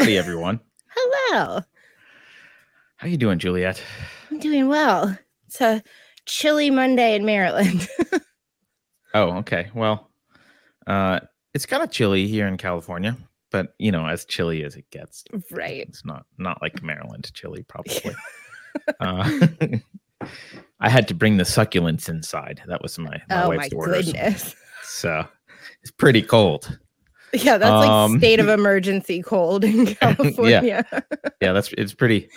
Howdy, everyone. Hello. How you doing, Juliet? I'm doing well. It's a chilly Monday in Maryland. Oh, okay. Well, uh, it's kind of chilly here in California, but you know, as chilly as it gets. right. It's not not like Maryland chilly, probably. uh, I had to bring the succulents inside. That was my, my oh wife's my orders. goodness. So it's pretty cold. Yeah, that's Um, like state of emergency cold in California. Yeah, that's it's pretty.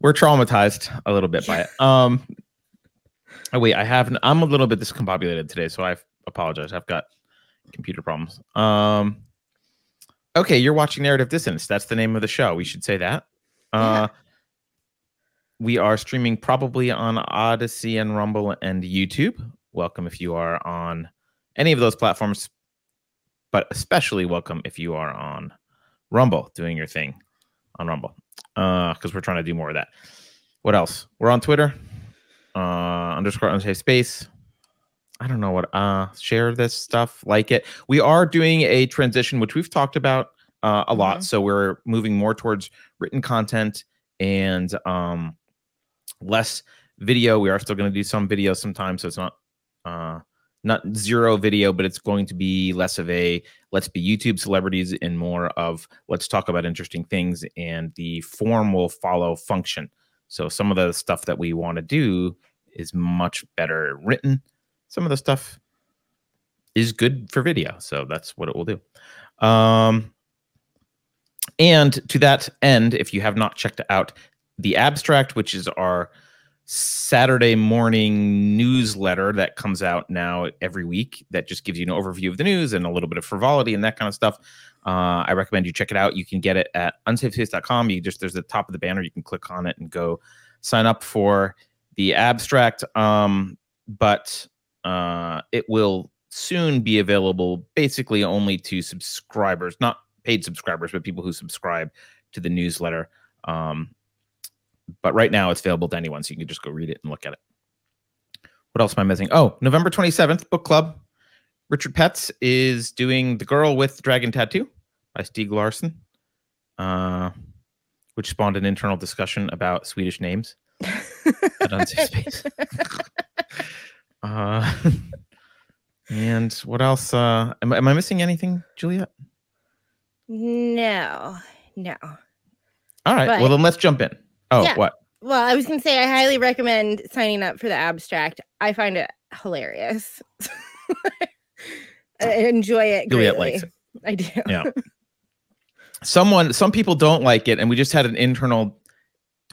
We're traumatized a little bit by it. Um. Oh wait, I have. I'm a little bit discombobulated today, so I apologize. I've got computer problems. Um. Okay, you're watching Narrative Dissonance. That's the name of the show. We should say that. Uh, we are streaming probably on Odysee and Rumble and YouTube. Welcome if you are on any of those platforms, but especially welcome if you are on Rumble doing your thing on Rumble because we're trying to do more of that. What else? We're on Twitter, uh, underscore unsafe space. I don't know what. Uh, share this stuff, like it. We are doing a transition, which we've talked about uh, a lot. Mhm. So we're moving more towards written content and um, less video. We are still going to do some video sometimes, so it's not uh, not zero video, but it's going to be less of a let's be YouTube celebrities and more of let's talk about interesting things, and the form will follow function. So some of the stuff that we want to do is much better written. Some of the stuff is good for video, so that's what it will do. Um, and to that end, if you have not checked out the abstract, which is our Saturday morning newsletter that comes out now every week, that just gives you an overview of the news and a little bit of frivolity and that kind of stuff. Uh, I recommend you check it out. You can get it at unsafespace.com. You just there's the top of the banner. You can click on it and go sign up for the abstract. Um, but uh, it will soon be available basically only to subscribers, not paid subscribers, but people who subscribe to the newsletter. Um, but right now it's available to anyone, so you can just go read it and look at it. What else am I missing? Oh, November 27th, book club. Richard Petz is doing The Girl with the Dragon Tattoo by Stieg Larsson, uh, which spawned an internal discussion about Swedish names at Unsafe Space. uh, and what else? Uh, am, am I missing anything, Juliet? No, no. All right. well, then let's jump in. Oh, Yeah. what? Well, I was going to say, I highly recommend signing up for the abstract. I find it hilarious. I enjoy it. Juliet greatly. likes it. I do. Yeah. Someone, some people don't like it, and we just had an internal,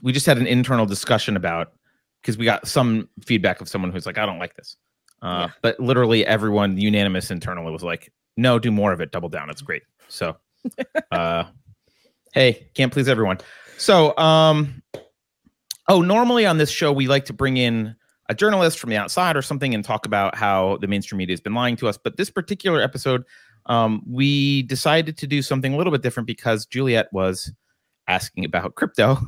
we just had an internal discussion about because we got some feedback of someone who's like, I don't like this. Uh, Yeah. But literally everyone unanimous internally was like, no, do more of it, double down. It's great. So, uh, hey, can't please everyone. So, um, oh, normally on this show, we like to bring in a journalist from the outside or something and talk about how the mainstream media has been lying to us. But this particular episode, um, we decided to do something a little bit different because Juliet was asking about crypto.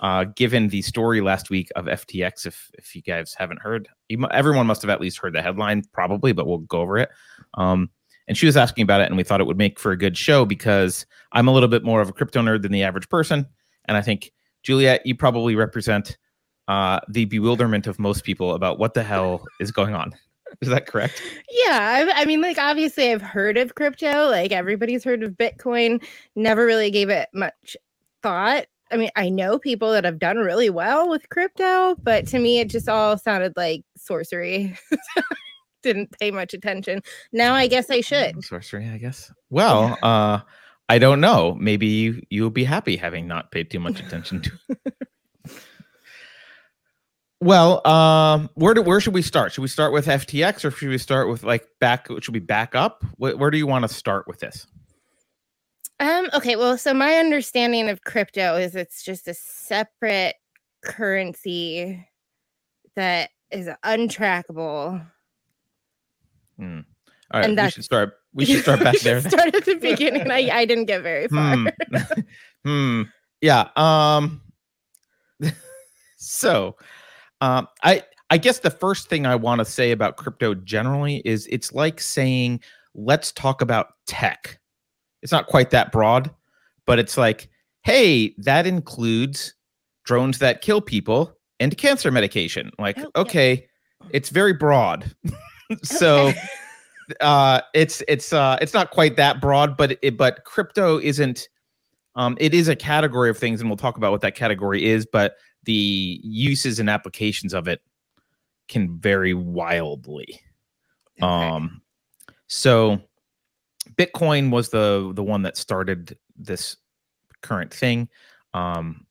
Uh, given the story last week of FTX, if if you guys haven't heard, you, everyone must have at least heard the headline, probably, but we'll go over it. Um, and she was asking about it, and we thought it would make for a good show because I'm a little bit more of a crypto nerd than the average person, and I think Juliet, you probably represent uh, the bewilderment of most people about what the hell is going on. Is that correct? Yeah, I, I mean, like obviously, I've heard of crypto. Like everybody's heard of Bitcoin. Never really gave it much thought. I mean, I know people that have done really well with crypto, but to me, it just all sounded like sorcery. Didn't pay much attention. Now I guess I should. Sorcery, I guess. Well, uh, I don't know. Maybe you you'll be happy having not paid too much attention to. it. well, um, where do where should we start? Should we start with FTX or should we start with like back? Should we back up? Where, where do you want to start with this? Um, okay, well, so my understanding of crypto is it's just a separate currency that is untrackable. Hmm. All right, And we should start. We should start back there. Start at the beginning. I, I didn't get very far. Hmm. hmm. Yeah. Um. so, um, I I guess the first thing I want to say about crypto generally is it's like saying let's talk about tech. It's not quite that broad, but it's like, hey, that includes drones that kill people and cancer medication. Like, Oh, yeah. okay, it's very broad. so. Uh it's it's uh it's not quite that broad but it but crypto isn't um it is a category of things and we'll talk about what that category is but the uses and applications of it can vary wildly. Okay. um so bitcoin was the the one that started this current thing. Um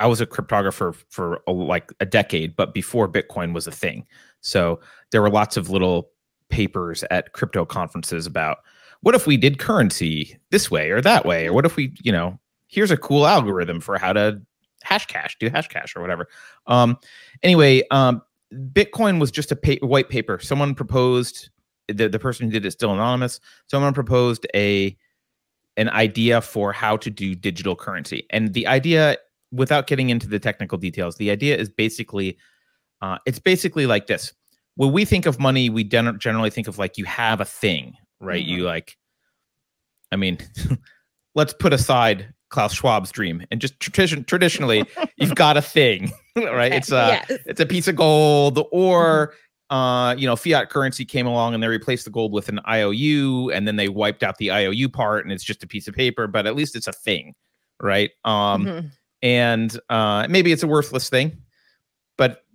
i was a cryptographer for a, like a decade but before bitcoin was a thing. So there were lots of little papers at crypto conferences about what if we did currency this way or that way? Or what if we you know here's a cool algorithm for how to hash cash do hash cash or whatever. Um anyway um bitcoin was just a pa- white paper. Someone proposed the, the person who did it still anonymous. Someone proposed a an idea for how to do digital currency. And the idea without getting into the technical details the idea is basically uh, it's basically like this when we think of money we gen- generally think of like you have a thing right? You like i mean let's put aside klaus schwab's dream and just tradition traditionally you've got a thing right? It's a yes. it's a piece of gold or uh you know fiat currency came along and they replaced the gold with an iou and then they wiped out the iou part and it's just a piece of paper but at least it's a thing right? Um Mhm. and uh maybe it's a worthless thing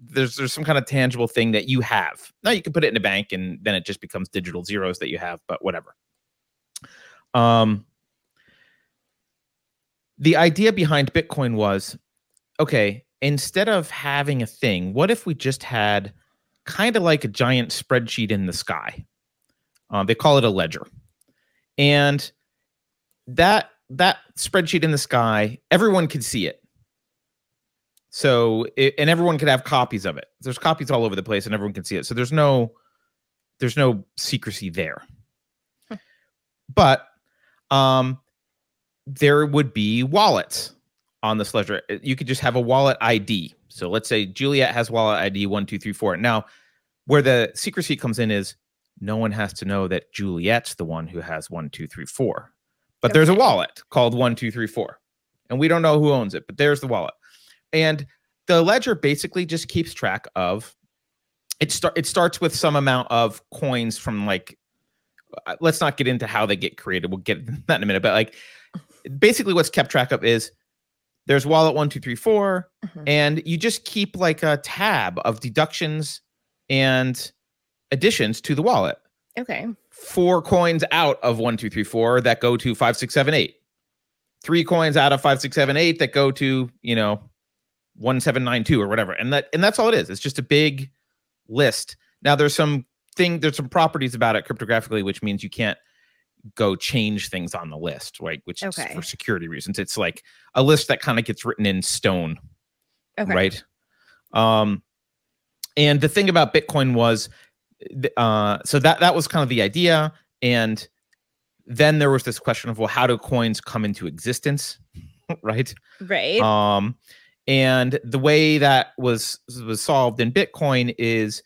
there's there's some kind of tangible thing that you have. Now you can put it in a bank and then it just becomes digital zeros that you have but whatever. Um the idea behind bitcoin was okay instead of having a thing what if we just had kind of like a giant spreadsheet in the sky? Um, they call it a ledger. And that that spreadsheet in the sky everyone could see it so it, and everyone could have copies of it. There's copies all over the place and everyone can see it. So there's no there's no secrecy there. But um there would be wallets on this ledger. Uh, you could just have a wallet id so let's say juliet has wallet id 1234 now where the secrecy comes in is no one has to know that juliet's the one who has 1234 but there's a wallet called 1234 and we don't know who owns it but there's the wallet and the ledger basically just keeps track of it start it starts with some amount of coins from like uh, let's not get into how they get created we'll get that in a minute but like basically what's kept track of is there's wallet 1234 Mhm. and you just keep like a tab of deductions and additions to the wallet Okay. four coins out of one, two, three, four that go to five, six, seven, eight. Three coins out of five, six, seven, eight that go to, you know, one, seven, nine, two, or whatever. And that and that's all it is. It's just a big list. Now there's some thing, there's some properties about it cryptographically, which means you can't go change things on the list, right? Which is Okay. for security reasons. It's like a list that kind of gets written in stone Okay. right um and the thing about bitcoin was uh so that that was kind of the idea and then there was this question of well how do coins come into existence right Right. um and the way that was was solved in bitcoin is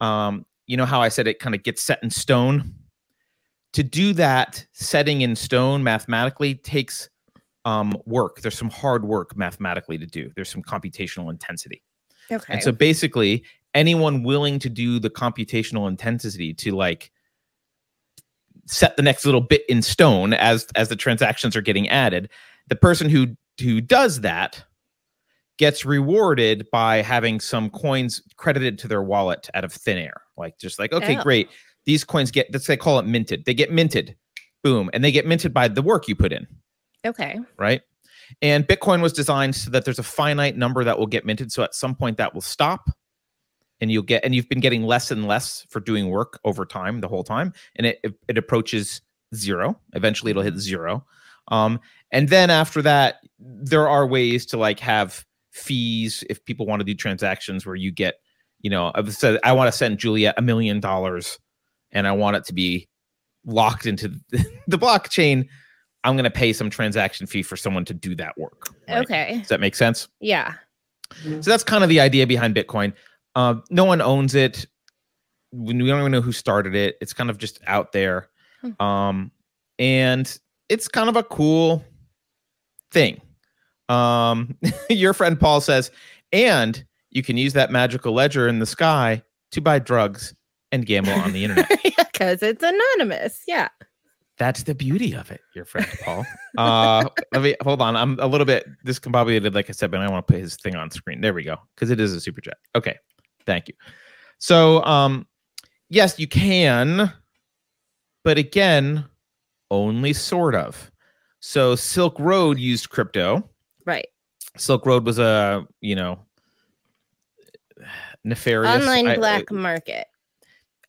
um you know how i said it kind of gets set in stone? To do that setting in stone mathematically takes um work. There's some hard work mathematically to do. There's some computational intensity. Okay. and so basically, anyone willing to do the computational intensity to like set the next little bit in stone as as the transactions are getting added, the person who who does that gets rewarded by having some coins credited to their wallet out of thin air. Like just like, okay, Oh. great. These coins get let's say call it minted. They get minted. Boom. And they get minted by the work you put in okay. right? And Bitcoin was designed so that there's a finite number that will get minted. So at some point that will stop and you'll get, and you've been getting less and less for doing work over time, the whole time. And it, it, it approaches zero. Eventually it'll hit zero. Um, and then after that, there are ways to like have fees if people want to do transactions where you get, you know, I've said I want to send Juliet a million dollars and I want it to be locked into the, blockchain. I'm going to pay some transaction fee for someone to do that work. right? Okay. Does that make sense? Yeah. So that's kind of the idea behind Bitcoin. Uh, no one owns it. We we don't even know who started it. It's kind of just out there. Hmm. Um, and it's kind of a cool thing. Um, your friend Paul says, and you can use that magical ledger in the sky to buy drugs and gamble on the internet. Because it's anonymous. Yeah. That's the beauty of it, your friend Paul. Uh, let me hold on. I'm a little bit discombobulated, like I said, but I want to put his thing on screen. There we go, because it is a super chat. Okay, thank you. So, um, yes, you can, but again, only sort of. So, Silk Road used crypto. Right. Silk Road was a you know nefarious Online I- I- black market.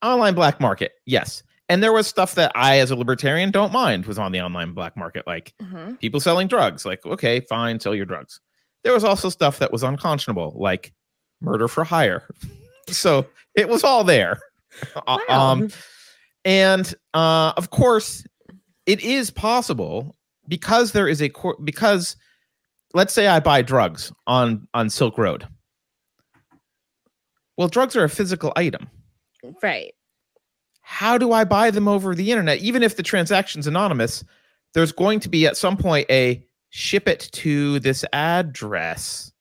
online black market. Yes, and there was stuff that I, as a libertarian, don't mind was on the online black market, like Mhm. people selling drugs. Like, okay, fine, sell your drugs. There was also stuff that was unconscionable, like murder for hire. so it was all there. Uh, Wow. Um, and uh, of course, it is possible because there is a cor- because let's say I buy drugs on on Silk Road. Well, drugs are a physical item right. how do I buy them over the internet? Even if the transaction's anonymous, there's going to be at some point a ship it to this address.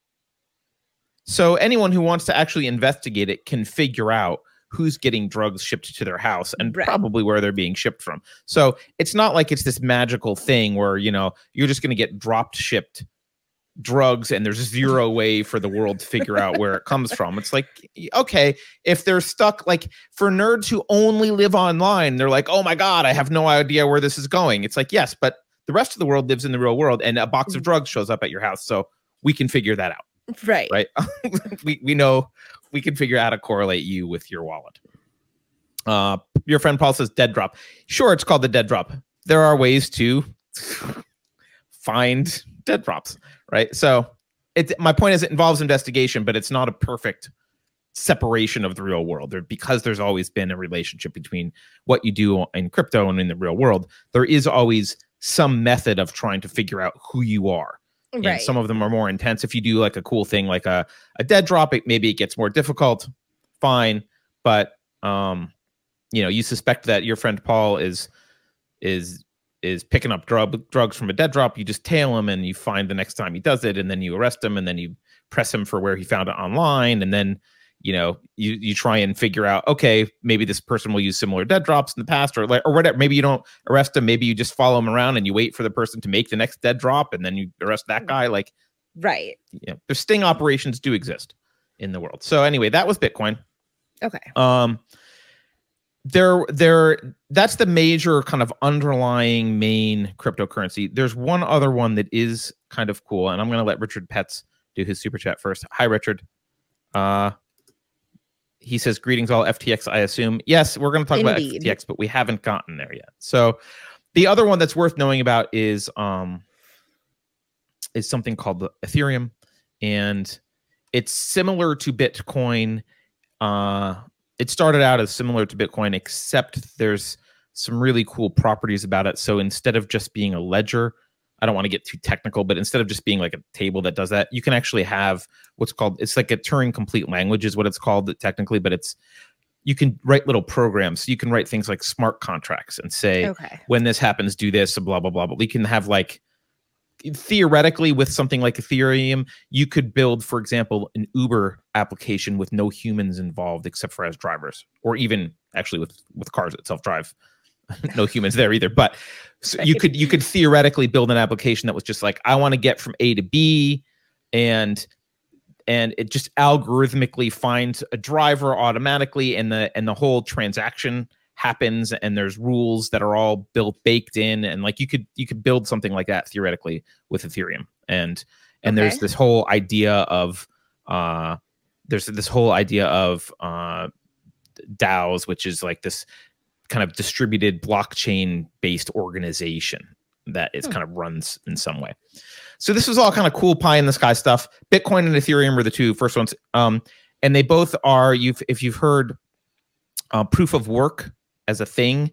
So anyone who wants to actually investigate it can figure out who's getting drugs shipped to their house and Right. probably where they're being shipped from. So it's not like it's this magical thing where, you know, you're just going to get dropped shipped drugs and there's zero way for the world to figure out where it comes from. It's like okay, if they're stuck like for nerds who only live online, they're like, "Oh my god, I have no idea where this is going." It's like, "Yes, but the rest of the world lives in the real world and a box of drugs shows up at your house, so we can figure that out." Right. right? we we know we can figure out how to correlate you with your wallet. Uh, your friend Paul says dead drop. Sure, it's called the dead drop. There are ways to find dead drops, right? So it my point is it involves investigation, but it's not a perfect separation of the real world. There because there's always been a relationship between what you do in crypto and in the real world. There is always some method of trying to figure out who you are and Right. some of them are more intense if you do like a cool thing like a, a dead drop it maybe it gets more difficult fine but um you know you suspect that your friend paul is is is picking up drug, drugs from a dead drop you just tail him and you find the next time he does it and then you arrest him and then you press him for where he found it online and then you know you you try and figure out okay maybe this person will use similar dead drops in the past or like or whatever maybe you don't arrest him maybe you just follow him around and you wait for the person to make the next dead drop and then you arrest that guy like right. you know, the sting operations do exist in the world. So anyway, that was Bitcoin. Okay. Um, there, there, that's the major kind of underlying main cryptocurrency. There's one other one that is kind of cool, and I'm going to let Richard Pets do his super chat first. Hi, Richard. Uh, he says, "Greetings, all FTX." I assume yes, we're going to talk Indeed. about FTX, but we haven't gotten there yet. So, the other one that's worth knowing about is um, is something called the Ethereum, and it's similar to Bitcoin. Uh, it started out as similar to Bitcoin, except there's some really cool properties about it. So instead of just being a ledger, I don't want to get too technical, but instead of just being like a table that does that, you can actually have what's called it's like a Turing complete language is what it's called technically, but it's you can write little programs. So you can write things like smart contracts and say Okay. when this happens, do this, blah blah blah. But we can have like theoretically with something like Ethereum, you could build, for example, an Uber application with no humans involved except for as drivers, or even actually with with cars that self drive, no humans there either. But so you could you could theoretically build an application that was just like I want to get from A to B, and and it just algorithmically finds a driver automatically, and the and the whole transaction happens and there's rules that are all built baked in and like you could you could build something like that theoretically with ethereum and and there's this whole idea of uh there's this whole idea of uh DAOs which is like this kind of distributed blockchain based organization that is Hmm. kind of runs in some way so this was all kind of cool pie in the sky stuff. Bitcoin and Ethereum were the two first ones. Um, and they both are you've if you've heard uh, proof of work as a thing,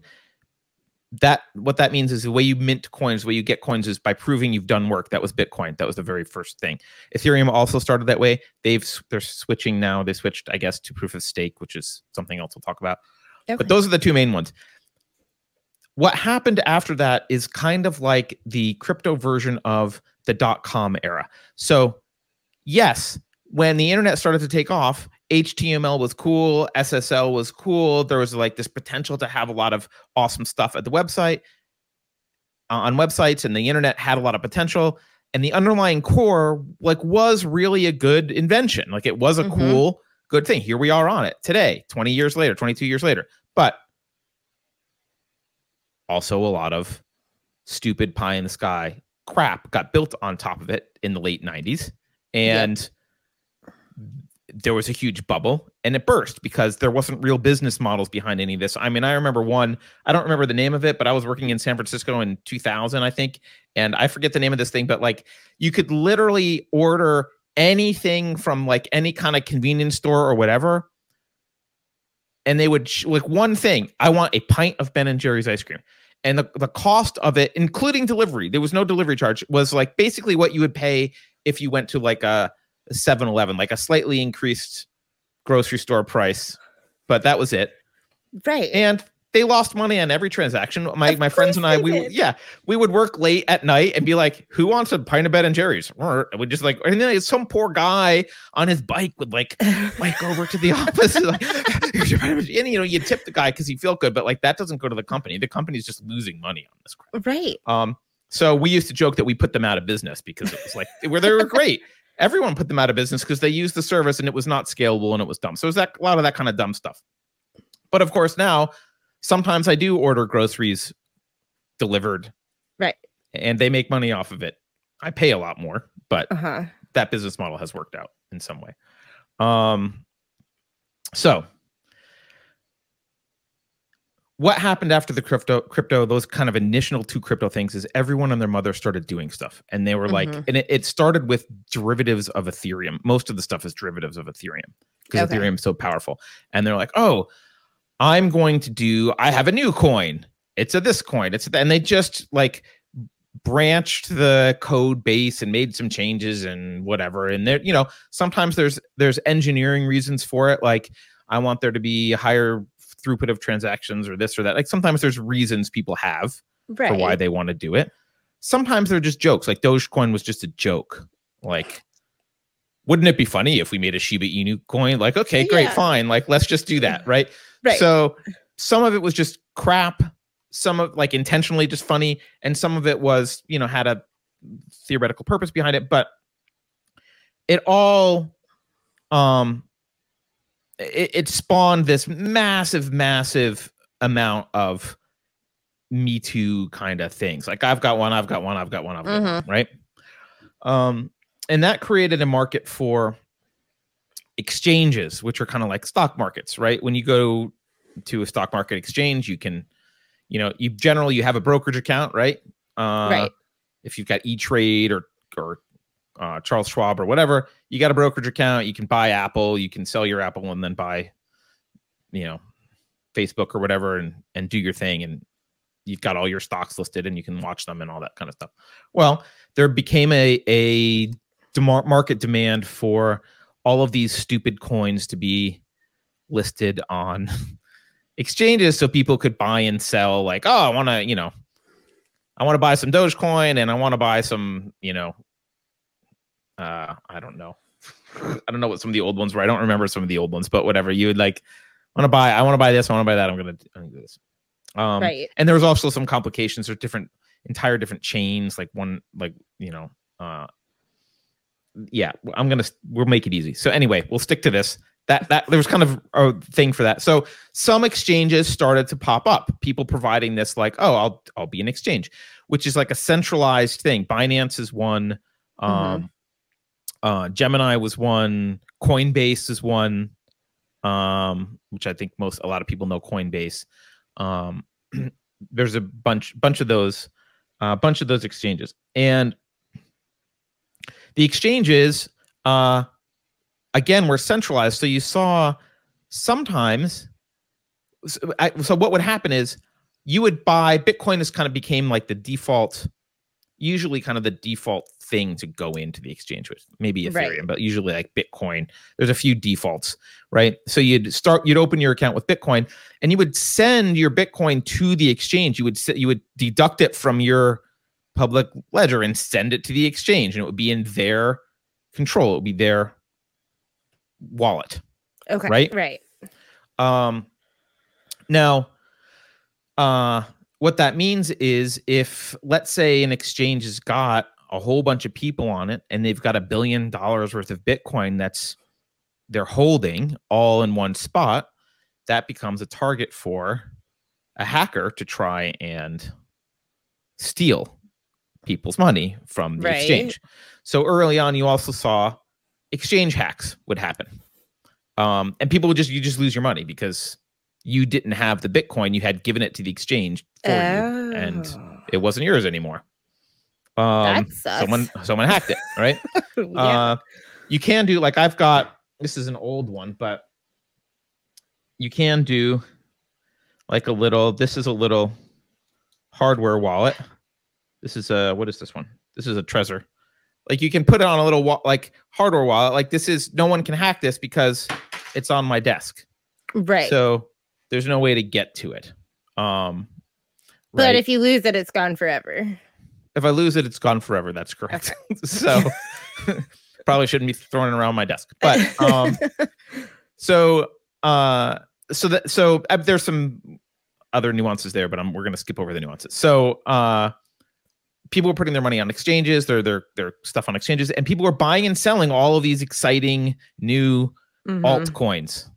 that what that means is the way you mint coins, the way you get coins is by proving you've done work. That was Bitcoin. That was the very first thing. Ethereum also started that way. They've they're switching now. They switched, I guess, to proof of stake, which is something else we'll talk about. Okay. But those are the two main ones. What happened after that is kind of like the crypto version of the dot com era. So, yes, when the internet started to take off, HTML was cool, SSL was cool. There was like this potential to have a lot of awesome stuff at the website uh, on websites, and the internet had a lot of potential. And the underlying core, like, was really a good invention. Like, it was a Mhm. cool, good thing. Here we are on it today, 20 years later, 22 years later. But also a lot of stupid pie in the sky crap got built on top of it in the late 90s. And there was a huge bubble and it burst because there wasn't real business models behind any of this. I mean, I remember one, I don't remember the name of it, but I was working in San Francisco in 2000, I think, and I forget the name of this thing, but like you could literally order anything from like any kind of convenience store or whatever and they would like one thing, I want a pint of Ben and Jerry's ice cream. And the, the cost of it, including delivery, there was no delivery charge, was like basically what you would pay if you went to like a 7 Eleven, like a slightly increased grocery store price. But that was it. Right. And they lost money on every transaction. My Of my friends and I, we did. yeah, we would work late at night and be like, "Who wants a pint of Ben and Jerry's?" We just like, and then some poor guy on his bike would like bike over to the office, and like, "Here's your pint of-" and you know, you tip the guy because he feel good, but like that doesn't go to the company. The company's just losing money on this crap. right. Um, so we used to joke that we put them out of business because it was like where they were great. Everyone put them out of business because they used the service and it was not scalable and it was dumb. So it was that a lot of that kind of dumb stuff. But of course, now sometimes I do order groceries delivered, Right. and they make money off of it. I pay a lot more, but Uh huh. that business model has worked out in some way. Um, so what happened after the crypto crypto those kind of initial two crypto things is everyone and their mother started doing stuff. And they were like Mhm. and it, it started with derivatives of ethereum. Most of the stuff is derivatives of ethereum because Okay. ethereum is so powerful. And they're like oh i'm going to do i have a new coin. It's a this coin. It's a and they just like branched the code base and made some changes and whatever. And there you know sometimes there's there's engineering reasons for it. Like i want there to be higher throughput of transactions or this or that. Like sometimes there's reasons people have Right. for why they want to do it. Sometimes they're just jokes. Like dogecoin was just a joke. Like wouldn't it be funny if we made a shiba inu coin? Like okay great Yeah. fine. Like let's just do that right? Right. so some of it was just crap, some of like intentionally just funny, and some of it was, you know, had a theoretical purpose behind it, but it all um it, it spawned this massive, massive amount of me too kind of things. Like I've got one, I've got one, I've got one, I've got one, right? Um, and that created a market for exchanges, which are kind of like stock markets, right? When you go to a stock market exchange, you can, you know, you generally you have a brokerage account, right? Uh, Right. If you've got E Trade or or uh, Charles Schwab or whatever, you got a brokerage account. You can buy Apple, you can sell your Apple, and then buy, you know, Facebook or whatever, and and do your thing, and you've got all your stocks listed, and you can watch them and all that kind of stuff. Well, there became a a demar- market demand for all of these stupid coins to be listed on exchanges so people could buy and sell like oh i want to you know i want to buy some dogecoin and i want to buy some you know uh i don't know. I don't know what some of the old ones were. I don't remember some of the old ones but whatever. You would like want to buy i want to buy this i want to buy that i'm gonna, I'm gonna do this. Um right. and there was also some complications there's different entire different chains like one like you know uh yeah i'm gonna we'll make it easy. So anyway we'll stick to this. That that there was kind of a thing for that. So some exchanges started to pop up people providing this like oh i'll i'll be an exchange which is like a centralized thing. Binance is one um uh gemini was one coinbase is one um which i think most a lot of people know coinbase. Um there's a bunch bunch of those a uh, bunch of those exchanges. And the exchanges uh again were centralized. So you saw sometimes so, I, so what would happen is you would buy bitcoin This kind of became like the default usually kind of the default thing to go into the exchange with maybe ethereum Right. but usually like bitcoin there's a few defaults right so you'd start you'd open your account with bitcoin and you would send your bitcoin to the exchange you would you would deduct it from your public ledger and send it to the exchange and it would be in their control it would be their wallet Okay. Right? Right. um now uh what that means is if let's say an exchange has got a whole bunch of people on it and they've got a billion dollars worth of bitcoin that's they're holding all in one spot that becomes a target for a hacker to try and steal people's money from the Right. exchange so early on you also saw exchange hacks would happen um, and people would just you just lose your money because you didn't have the bitcoin you had given it to the exchange for you and Oh. it wasn't yours anymore um That sucks. someone someone hacked it right yeah. uh you can do like i've got this is an old one but you can do like a little this is a little hardware wallet this is a what is this one this is a trezor like you can put it on a little wa- like hardware wallet like this is no one can hack this because it's on my desk right. so there's no way to get to it um but right? if you lose it, it's gone forever. if I lose it, it's gone forever. That's correct. so probably shouldn't be throwing it around my desk. But um so uh so that so uh, there's some other nuances there, but I'm we're gonna skip over the nuances. So uh people are putting their money on exchanges, their their their stuff on exchanges, and people are buying and selling all of these exciting new Mhm. altcoins.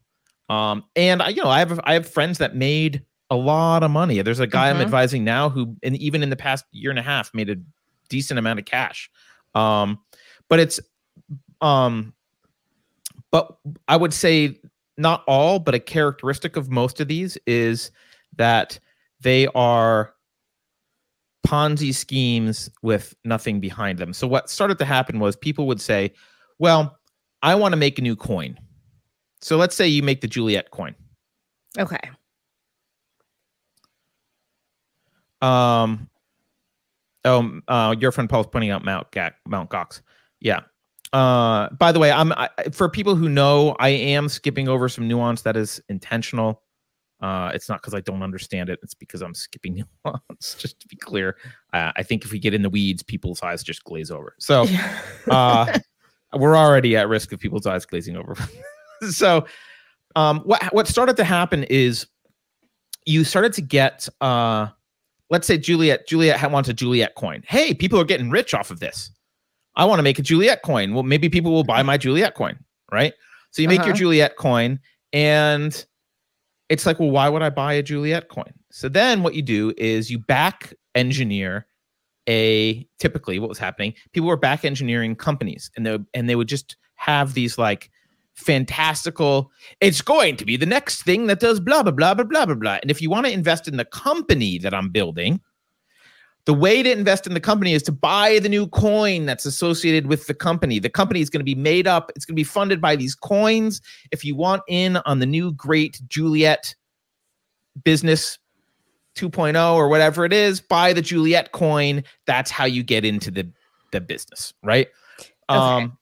Um, and I, you know, I have I have friends that made a lot of money. There's a guy I'm Mhm. advising now who, and even in the past year and a half, made a decent amount of cash. Um, but it's, um, but I would say not all, but a characteristic of most of these is that they are Ponzi schemes with nothing behind them. So what started to happen was people would say, "Well, I want to make a new coin." So let's say you make the Juliet coin. Okay. Um, oh, uh, your friend Paul's pointing out Mount Ga- Mount Gox. Yeah. Uh, by the way, I'm I, for people who know, I am skipping over some nuance that is intentional. Uh, it's not because I don't understand it; it's because I'm skipping nuance. Just to be clear, uh, I think if we get in the weeds, people's eyes just glaze over. So uh, we're already at risk of people's eyes glazing over. so, um, what what started to happen is you started to get, uh, let's say Juliet Juliet wants a Juliet coin. Hey, people are getting rich off of this. I want to make a Juliet coin. Well, maybe people will buy my Juliet coin, right? So you make your Uh-huh. Juliet coin, and it's like, well, why would I buy a Juliet coin? So then what you do is you back engineer a typically what was happening people were back engineering companies and they and they would just have these like fantastical. It's going to be the next thing that does blah blah blah blah blah blah blah. And if you want to invest in the company that i'm building the way to invest in the company is to buy the new coin that's associated with the company. The company is going to be made up. It's going to be funded by these coins. If you want in on the new great juliet business 2.0 or whatever it is buy the juliet coin. That's how you get into the the business right? Um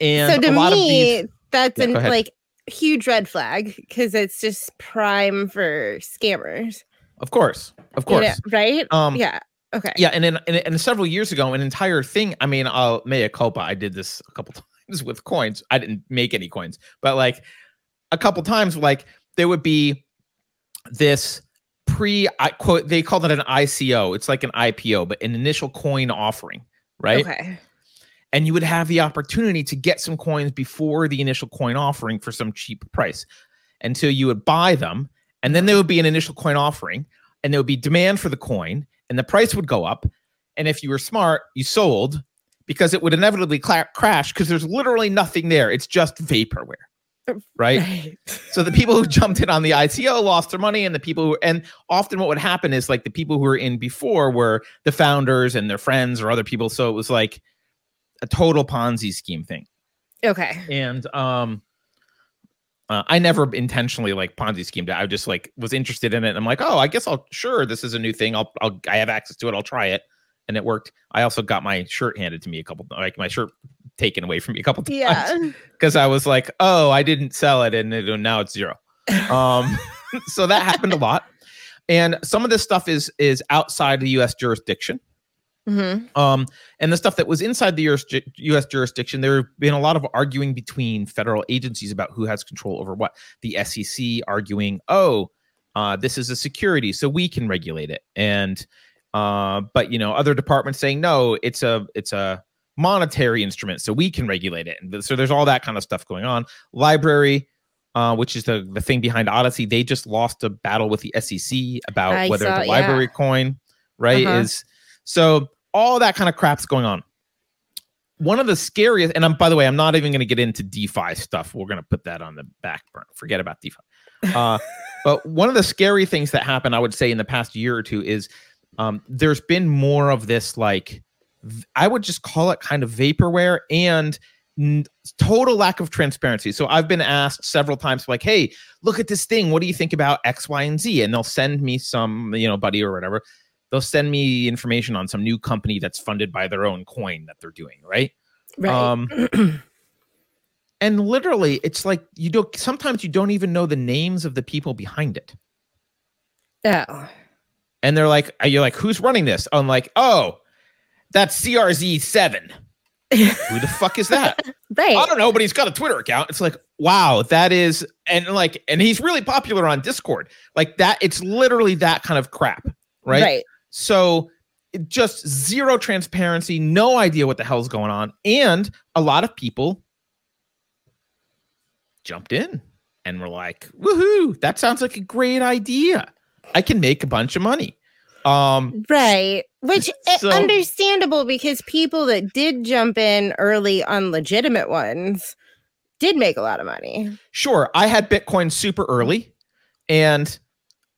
and so to a lot me, of these that's Yeah, an like huge red flag because it's just prime for scammers. of course of course right? um yeah. Okay. yeah and then and, and several years ago an entire thing i mean i'll mea culpa i did this a couple times with coins i didn't make any coins but like a couple times like there would be this pre i quote they called it an ico it's like an ipo but an initial coin offering right Okay. And you would have the opportunity to get some coins before the initial coin offering for some cheap price. And so you would buy them, and then there would be an initial coin offering, and there would be demand for the coin, and the price would go up. And if you were smart, you sold because it would inevitably cla- crash because there's literally nothing there. It's just vaporware. Right. Right. So the people who jumped in on the ICO lost their money, and the people who and often what would happen is like the people who were in before were the founders and their friends or other people. So it was like a total Ponzi scheme thing. Okay. And um uh, I never intentionally like Ponzi schemed. I just like was interested in it. I'm like, oh, I guess I'll sure this is a new thing. I'll I'll I have access to it. I'll try it, and it worked. I also got my shirt handed to me a couple like my shirt taken away from me a couple times Yeah. because I was like, oh, I didn't sell it, and it, now it's zero. Um, so that happened a lot, and some of this stuff is is outside the U.S. jurisdiction. Hmm Um, and the stuff that was inside the US, US jurisdiction, there have been a lot of arguing between federal agencies about who has control over what. The SEC arguing, oh, uh, this is a security, so we can regulate it, and uh, but you know, other departments saying no, it's a it's a monetary instrument, so we can regulate it. And so there's all that kind of stuff going on. LBRY. Uh, which is the, the thing behind Odysee? They just lost a battle with the SEC about I whether saw- the yeah. LBRY coin, right, Uh-huh. is so all that kind of crap's going on. One of the scariest, and I'm by the way, I'm not even going to get into DeFi stuff. We're going to put that on the back burner. Forget about DeFi. Uh, but one of the scary things that happened, I would say, in the past year or two is um, there's been more of this, like I would just call it kind of vaporware and total lack of transparency. So I've been asked several times, like, "Hey, look at this thing. What do you think about X, Y, and Z?" And they'll send me some, you know, buddy or whatever they'll send me information on some new company that's funded by their own coin that they're doing, right? Right. Um, and literally, it's like you don't. Sometimes you don't even know the names of the people behind it, oh. and they're like, "You're like, who's running this?" I'm like, "Oh, that's CRZ seven. Who the fuck is that? right. I don't know, but he's got a Twitter account. It's like, wow, that is, and like, and he's really popular on Discord. Like that, it's literally that kind of crap, right? Right. So just zero transparency, no idea what the hell's going on. And a lot of people jumped in and were like, woohoo, that sounds like a great idea. I can make a bunch of money. Um, Right. Which eh, So- understandable because people that did jump in early on legitimate ones did make a lot of money. sure, I had Bitcoin super early and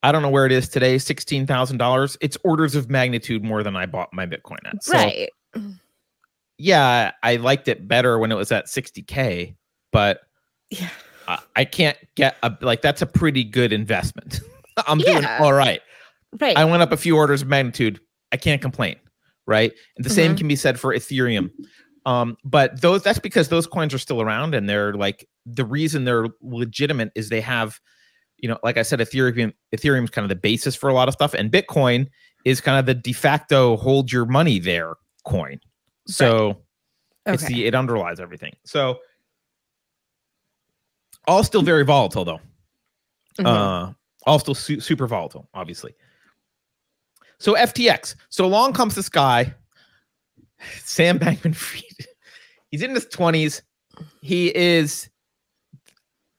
I don't know where it is today, $16,000. It's orders of magnitude more than I bought my Bitcoin at. So, right. yeah, I liked it better when it was at 60K, but Yeah. I- I can't get a like that's a pretty good investment. I'm doing all right. Right. I went up a few orders of magnitude. I can't complain, right? And the same Mhm. can be said for Ethereum. Um, but those that's because those coins are still around and they're like the reason they're legitimate is they have, you know, like I said, Ethereum Ethereum is kind of the basis for a lot of stuff, and Bitcoin is kind of the de facto hold your money there coin. So it's okay. the it underlies everything. So all still very volatile though. Mhm. Uh, all still su- super volatile, obviously. So FTX. So along comes this guy, Sam Bankman Fried. He's in his twenties. He is.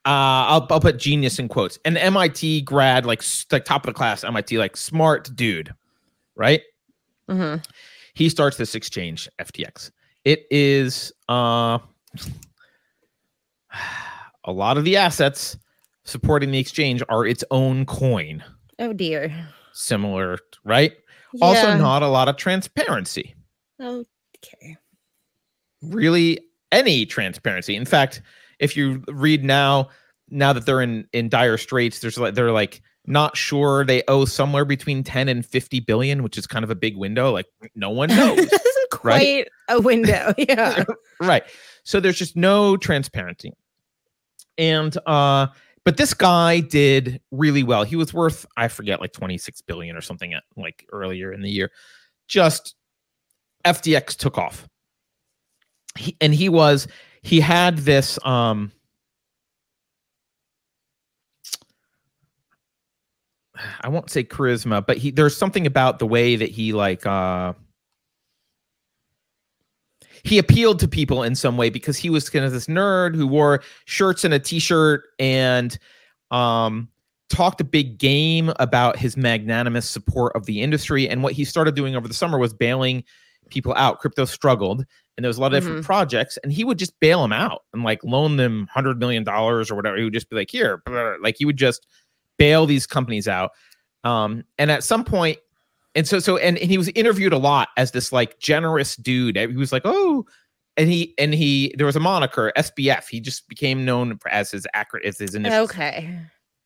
Uh, I'll, I'll put genius in quotes. An MIT grad, like like top of the class, MIT, like smart dude, right? Mhm. he starts this exchange ftx it is uh a lot of the assets supporting the exchange are its own coin Oh dear. similar right also not a lot of transparency Okay. really any transparency in fact if you read now now that they're in in dire straits there's like they're like not sure they owe somewhere between 10 and 50 billion which is kind of a big window like no one knows quite right? a window. Yeah. right so there's just no transparency and uh but this guy did really well he was worth i forget like 26 billion or something at, like earlier in the year just ftx took off he, and he was he had this um i won't say charisma but he there's something about the way that he like uh he appealed to people in some way because he was kind of this nerd who wore shirts and a t-shirt and um talked a big game about his magnanimous support of the industry. And what he started doing over the summer was bailing people out crypto struggled and there was a lot of different projects and he would just bail them out and like loan them 100 million dollars or whatever he would just be like here like he would just bail these companies out um and at some point and so so and, and he was interviewed a lot as this like generous dude he was like oh and he and he there was a moniker SBF. He just became known as his accurate as his initials. Okay.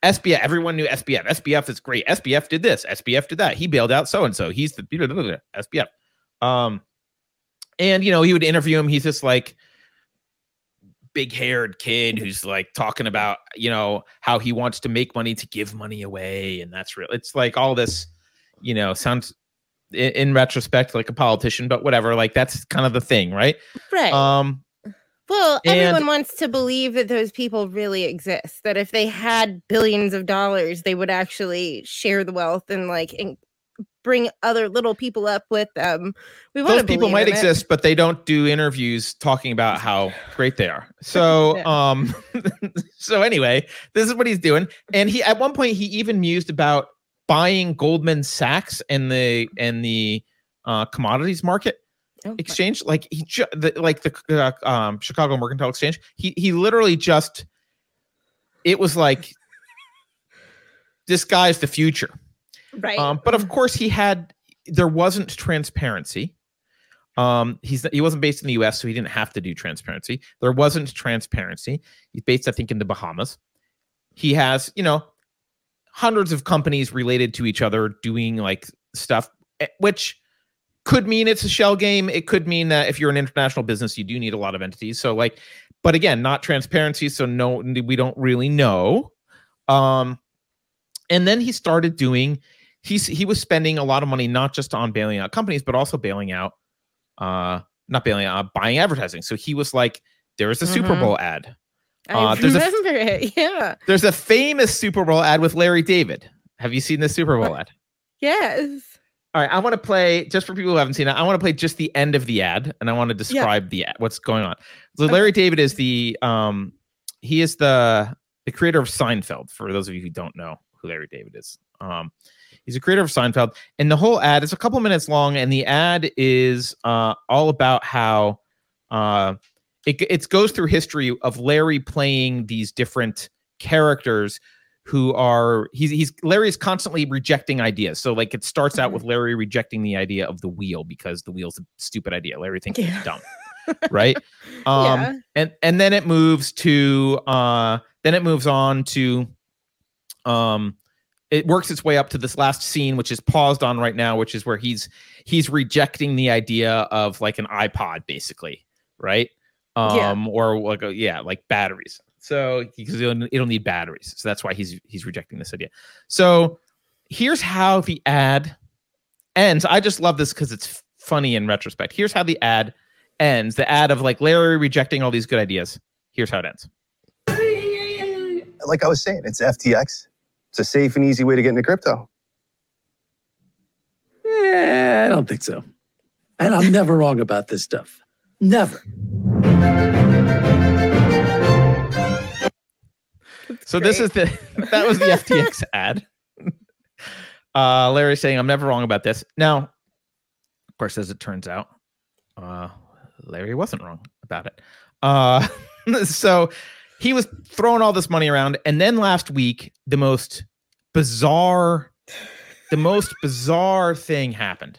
SBF. Everyone knew SBF. SBF is great. SBF did this. SBF did that. He bailed out so and so. He's the blah, blah, blah, SBF. Um, and you know he would interview him. He's just like big haired kid who's like talking about you know how he wants to make money to give money away, and that's real. It's like all this, you know, sounds in, in retrospect like a politician, but whatever. Like that's kind of the thing, right? Right. Um, well, and- everyone wants to believe that those people really exist. That if they had billions of dollars, they would actually share the wealth and like and bring other little people up with them. We want those people might exist, but they don't do interviews talking about how great they are. So, Yeah. um, so anyway, this is what he's doing, and he at one point he even mused about buying Goldman Sachs and the and the uh, commodities market Oh, exchange, like he ju- the, like the uh, um, Chicago Mercantile Exchange. He he literally just it was like this guy's the future. Right. Um, but of course, he had there wasn't transparency. Um, he's he wasn't based in the U.S., so he didn't have to do transparency. There wasn't transparency. He's based, I think, in the Bahamas. He has, you know, hundreds of companies related to each other doing like stuff, eh, which could mean it's a shell game. It could mean that if you're an international business, you do need a lot of entities. So, like, but again, not transparency. So, no, we don't really know. Um, and then he started doing he's he was spending a lot of money not just on bailing out companies but also bailing out uh not bailing out uh, buying advertising so he was like there's a super Mhm. bowl ad I uh, there's a f- remember it. Yeah. there's a famous super bowl ad with larry david have you seen the super bowl ad Yes. all right i want to play just for people who haven't seen it i want to play just the end of the ad and i want to describe the ad what's going on so Okay. larry david is the um he is the the creator of seinfeld for those of you who don't know who larry david is um he's a creator of seinfeld and the whole ad is a couple minutes long and the ad is uh all about how uh it, it goes through history of larry playing these different characters who are he's he's Larry's constantly rejecting ideas. So like it starts out with Larry rejecting the idea of the wheel because the wheel's a stupid idea. Larry thinks Yeah. it's dumb. right? Um Yeah. and and then it moves to uh then it moves on to um it works its way up to this last scene which is paused on right now which is where he's he's rejecting the idea of like an iPod basically, right? Yeah. Um or like a, yeah, like batteries. So because it'll, it'll need batteries. So that's why he's he's rejecting this idea. So here's how the ad ends. I just love this cuz it's funny in retrospect. Here's how the ad ends. The ad of like Larry rejecting all these good ideas. Here's how it ends. like I was saying, it's FTX. It's a safe and easy way to get into crypto. Eh, I don't think so. And I'm never wrong about this stuff. Never. So this is the that was the FTX ad. Uh Larry saying I'm never wrong about this. Now, of course, as it turns out, uh Larry wasn't wrong about it. Uh so he was throwing all this money around, and then last week, the most bizarre, the most bizarre thing happened.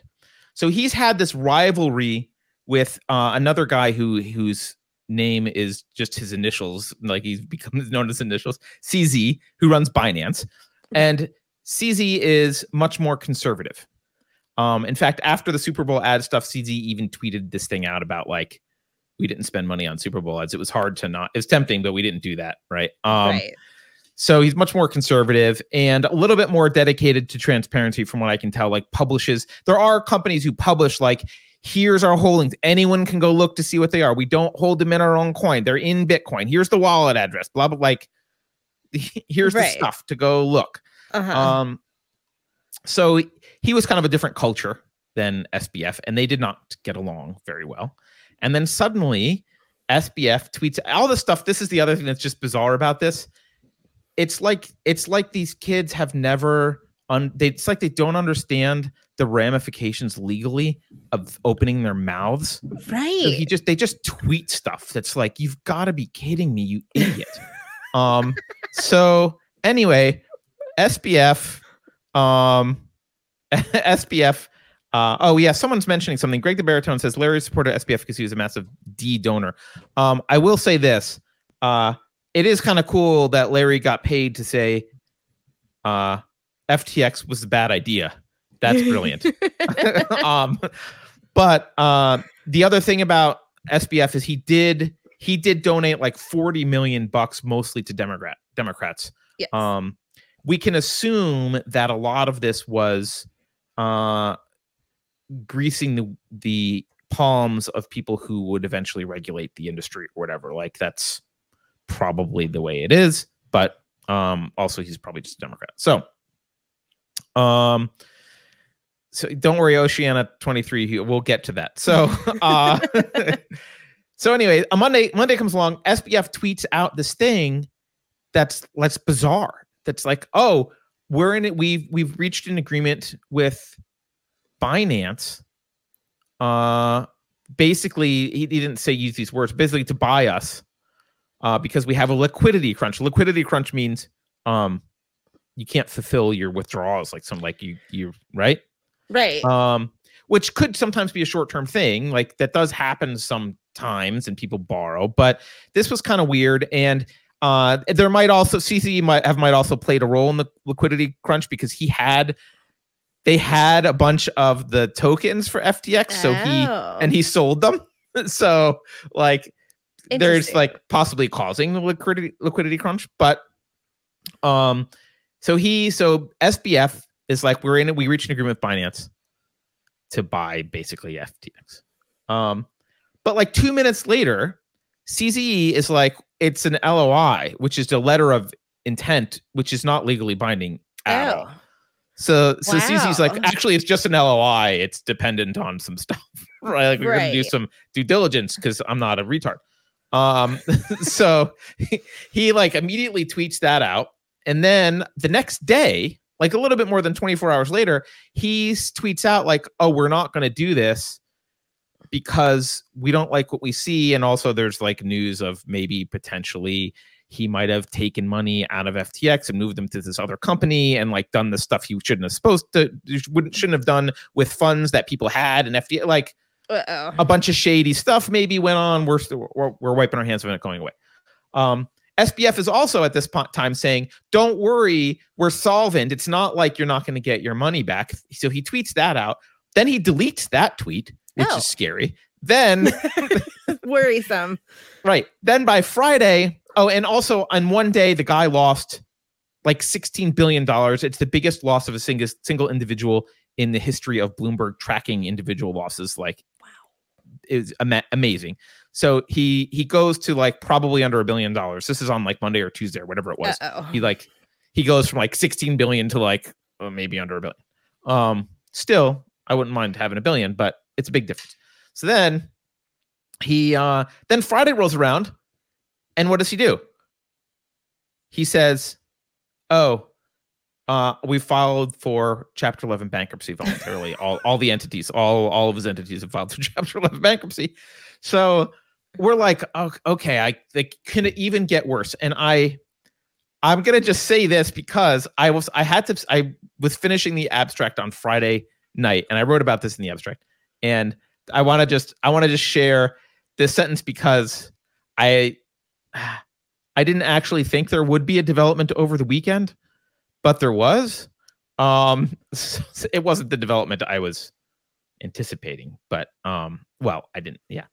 So he's had this rivalry with uh, another guy who whose name is just his initials, like he's become known as initials, CZ, who runs Binance, and CZ is much more conservative. Um, in fact, after the Super Bowl ad stuff, CZ even tweeted this thing out about like we didn't spend money on Super Bowl ads. It was hard to not. It was tempting, but we didn't do that, right? Um, right. so he's much more conservative and a little bit more dedicated to transparency, from what I can tell. Like publishes, there are companies who publish like, here's our holdings. Anyone can go look to see what they are. We don't hold them in our own coin. They're in Bitcoin. Here's the wallet address. Blah blah. Like, here's the stuff to go look. Uh-huh. Um, so he was kind of a different culture than SBF, and they did not get along very well. And then suddenly, SBF tweets all this stuff. This is the other thing that's just bizarre about this. It's like it's like these kids have never un, they, it's like they don't understand the ramifications legally of opening their mouths. right. So he just they just tweet stuff that's like you've got to be kidding me, you idiot. um. So anyway, SBF, um, SBF, Uh, oh yeah, someone's mentioning something. Greg the Baritone says Larry supported SBF because he was a massive D donor. Um, I will say this: uh, it is kind of cool that Larry got paid to say uh, FTX was a bad idea. That's brilliant. um, but uh, the other thing about SBF is he did he did donate like 40 million bucks mostly to Democrat Democrats. Yes. Um, we can assume that a lot of this was uh, greasing the the palms of people who would eventually regulate the industry or whatever. Like that's probably the way it is. But um, also he's probably just a Democrat. So um so don't worry, Oceana 23, we'll get to that. So uh so anyway, a Monday Monday comes along, SBF tweets out this thing that's that's bizarre. That's like, oh, we're in it. We've we've reached an agreement with Binance. Uh basically he, he didn't say use these words, basically to buy us uh because we have a liquidity crunch. Liquidity crunch means um you can't fulfill your withdrawals like some like you you right right. um which could sometimes be a short-term thing like that does happen sometimes and people borrow but this was kind of weird and uh there might also CZ might have might also played a role in the liquidity crunch because he had they had a bunch of the tokens for ftx so he Oh, and he sold them. So like there's like possibly causing the liquidity liquidity crunch but um so he so sbf is like we're in it we reached an agreement with binance to buy basically ftx um but like two minutes later CZ is like it's an loi which is a letter of intent which is not legally binding at all So so CZ's like actually it's just an LOI. It's dependent on some stuff, right? Like we're gonna do some due diligence because I'm not a retard. Um, so he, he like immediately tweets that out, and then the next day, like a little bit more than 24 hours later, he tweets out like, "Oh, we're not gonna do this." Because we don't like what we see, and also there's like news of maybe potentially he might have taken money out of FTX and moved them to this other company and like done the stuff he shouldn't have supposed to wouldn't shouldn't have done with funds that people had and FTX like Uh-oh. a bunch of shady stuff maybe went on. We're still, we're, we're wiping our hands of it going away. Um, SBF is also at this time saying, "Don't worry, we're solvent. It's not like you're not going to get your money back." So he tweets that out. Then he deletes that tweet, which Oh. is scary. Then Worrisome. Right. Then by Friday, oh, and also on one day, the guy lost like $16 billion. It's the biggest loss of a single single individual in the history of Bloomberg tracking individual losses. Like, wow, is ama- amazing. So he he goes to like probably under a billion dollars. This is on like Monday or Tuesday or whatever it was. Uh-oh. He like he goes from like 16 billion to like uh, maybe under a billion. Um, still, I wouldn't mind having a billion, but it's a big difference. So then he uh then Friday rolls around, and what does he do? He says, "Oh, uh, we filed for Chapter 11 bankruptcy voluntarily. all all the entities, all all of his entities have filed for Chapter 11 bankruptcy. So we're like, "Oh, okay, I like can it even get worse? And I I'm gonna just say this because I was I had to I was finishing the abstract on Friday night and I wrote about this in the abstract. And I want to just I want to just share this sentence because I I didn't actually think there would be a development over the weekend, but there was. Um it wasn't the development I was anticipating, but um well, I didn't yeah.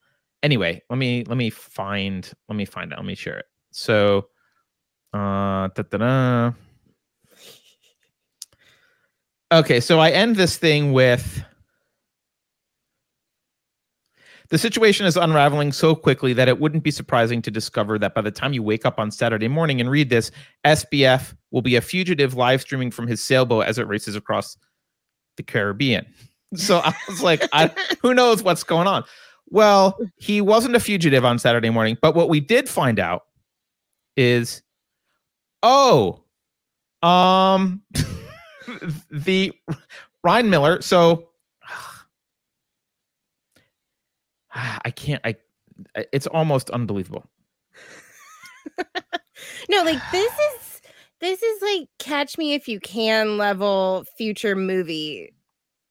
Anyway, let me let me find let me find it. Let me share it. So uh da-da-da. Okay, so I end this thing with the situation is unraveling so quickly that it wouldn't be surprising to discover that by the time you wake up on Saturday morning and read this, SBF will be a fugitive live streaming from his sailboat as it races across the Caribbean. So I was like, I, who knows what's going on? Well, he wasn't a fugitive on Saturday morning, but what we did find out is, oh, um, the Ryan Miller. So I can't. I. It's almost unbelievable. No, like this is this is like catch me if you can level future movie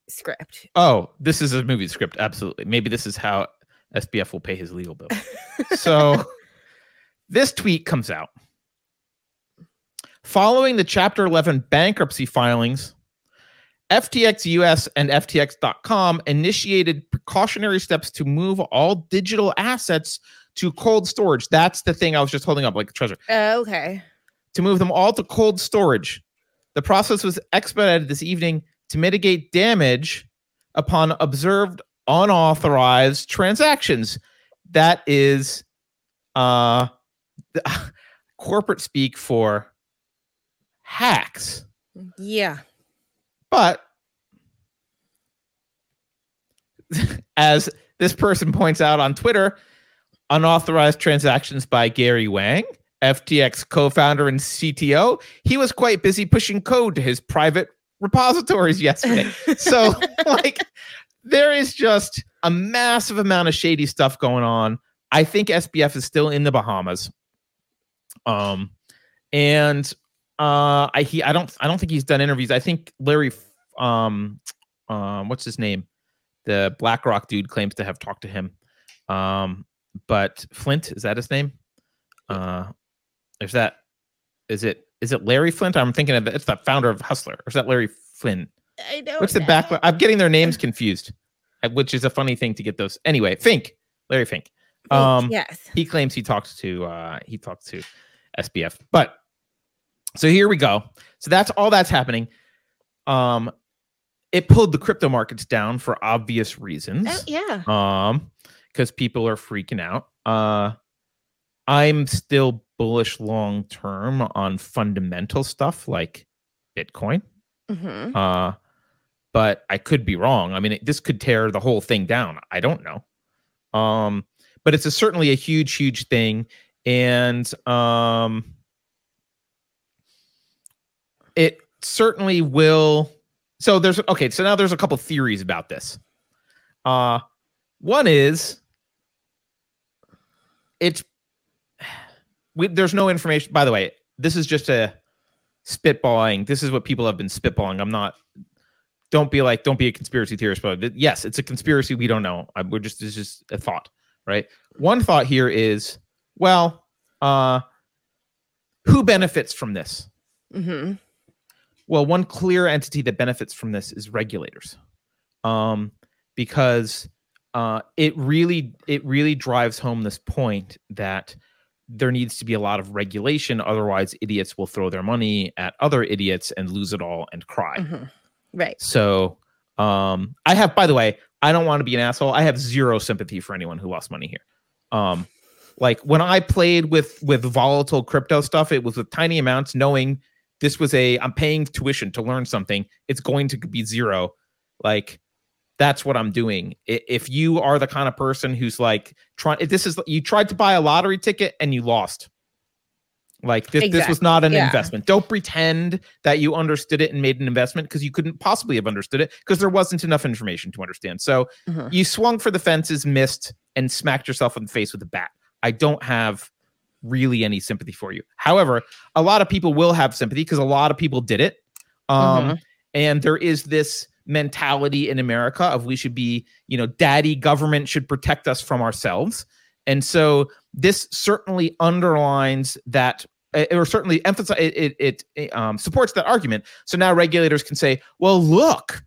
script. Oh, this is a movie script. Absolutely. Maybe this is how SBF will pay his legal bill. so this tweet comes out. Following the Chapter 11 bankruptcy filings, FTX US and FTX.com initiated precautionary steps to move all digital assets to cold storage. That's the thing I was just holding up like a treasure. Uh, okay. To move them all to cold storage. The process was expedited this evening to mitigate damage upon observed unauthorized transactions. That is uh corporate speak for hacks. Yeah. But as this person points out on Twitter, unauthorized transactions by Gary Wang, FTX co founder and CTO, he was quite busy pushing code to his private repositories yesterday. so, like, there is just a massive amount of shady stuff going on. I think SBF is still in the Bahamas. Um, and uh, I he I don't I don't think he's done interviews. I think Larry um um what's his name? The BlackRock dude claims to have talked to him. Um, but Flint is that his name? Uh, is that is it is it Larry Flynt? I'm thinking of it's the founder of Hustler. Or is that Larry Flynn? I don't What's the know. back? I'm getting their names confused, which is a funny thing to get those. Anyway, Fink, Larry Fink. Um, yes. he claims he talked to uh he talked to SBF. But so here we go. So that's all that's happening. Um it pulled the crypto markets down for obvious reasons. Oh, yeah. Um because people are freaking out. Uh I'm still bullish long term on fundamental stuff like Bitcoin. hmm Uh, but I could be wrong. I mean, it, this could tear the whole thing down. I don't know. Um, but it's a, certainly a huge, huge thing, and um, it certainly will. So there's okay. So now there's a couple theories about this. Uh, one is it's we, there's no information. By the way, this is just a spitballing. This is what people have been spitballing. I'm not. Don't be like. Don't be a conspiracy theorist. But yes, it's a conspiracy. We don't know. I, we're just. It's just a thought, right? One thought here is, well, uh, who benefits from this? hmm Well, one clear entity that benefits from this is regulators, um, because uh, it really it really drives home this point that there needs to be a lot of regulation. Otherwise, idiots will throw their money at other idiots and lose it all and cry. hmm Right. So, um, I have, by the way, I don't want to be an asshole. I have zero sympathy for anyone who lost money here. Um, like when I played with with volatile crypto stuff, it was with tiny amounts, knowing this was a I'm paying tuition to learn something. It's going to be zero. Like that's what I'm doing. If you are the kind of person who's like trying, this is you tried to buy a lottery ticket and you lost. Like this, this was not an Yeah. investment. Don't pretend that you understood it and made an investment because you couldn't possibly have understood it because there wasn't enough information to understand. So Mhm. you swung for the fences, missed, and smacked yourself in the face with a bat. I don't have really any sympathy for you. However, a lot of people will have sympathy because a lot of people did it. Um, And there is this mentality in America of we should be, you know, daddy government should protect us from ourselves. And so this certainly underlines that uh, or certainly emphasize it, it, it, it, um, supports that argument. So now regulators can say, well, look,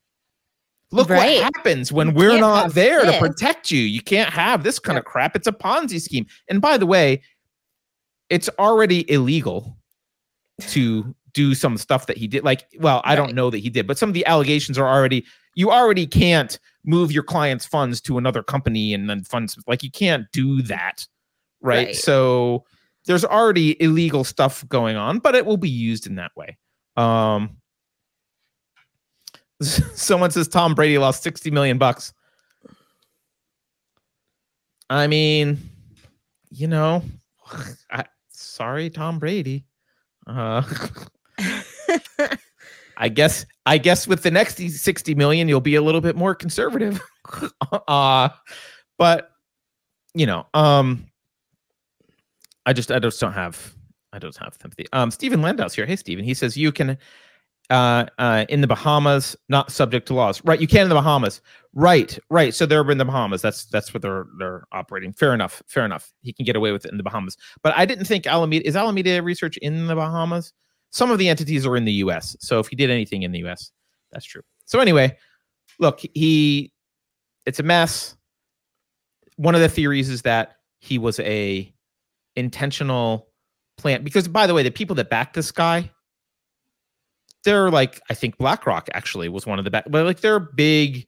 look Right. what happens when we're can't there this. to protect you. You can't have this kind of crap. It's a Ponzi scheme. And by the way, it's already illegal to do some stuff that he did. Like, well, I don't know that he did, but some of the allegations are already you already can't move your client's funds to another company and then funds like you can't do that. Right. Right. So there's already illegal stuff going on, but it will be used in that way. Um someone says Tom Brady lost 60 million bucks. I mean, you know, I, sorry, Tom Brady. Uh, I guess I guess with the next 60 million, you'll be a little bit more conservative. uh, but you know, um, I just I just don't have I don't have sympathy. Um, Stephen Landau's here. Hey, Stephen. He says you can uh, uh, in the Bahamas, not subject to laws. Right, you can in the Bahamas. Right, right. So they're in the Bahamas. That's that's what they're they're operating. Fair enough. Fair enough. He can get away with it in the Bahamas. But I didn't think Alameda is Alameda Research in the Bahamas. Some of the entities are in the U.S. So if he did anything in the U.S., that's true. So anyway, look, he it's a mess. One of the theories is that he was a intentional plant because by the way, the people that backed this guy they're like I think BlackRock actually was one of the best, but like they're big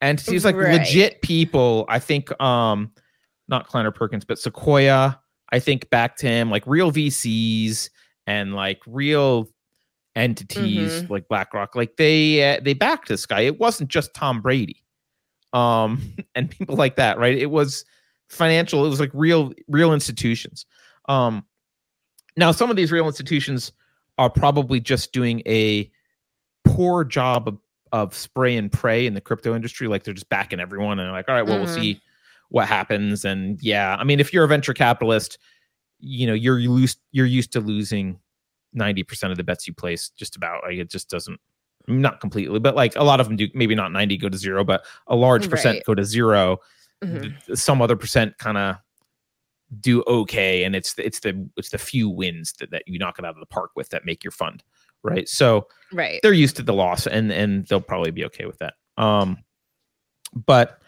entities, like Right. legit people. I think um not Kleiner Perkins, but Sequoia, I think backed him, like real VCs and like real entities like BlackRock. Like they uh, they backed this guy. It wasn't just Tom Brady. Um and people like that, right? It was financial, it was like real real institutions. Um now some of these real institutions are probably just doing a poor job of, of spray and pray in the crypto industry. Like they're just backing everyone and they're like, all right, well, Mhm. we'll see what happens. And yeah, I mean, if you're a venture capitalist, you know, you're used you're used to losing 90% of the bets you place, just about like it just doesn't not completely, but like a lot of them do maybe not 90 go to zero, but a large percent Right. go to zero. Mhm. Some other percent kind of do okay and it's the, it's the it's the few wins that, that you knock it out of the park with that make your fund right so Right. they're used to the loss and and they'll probably be okay with that um but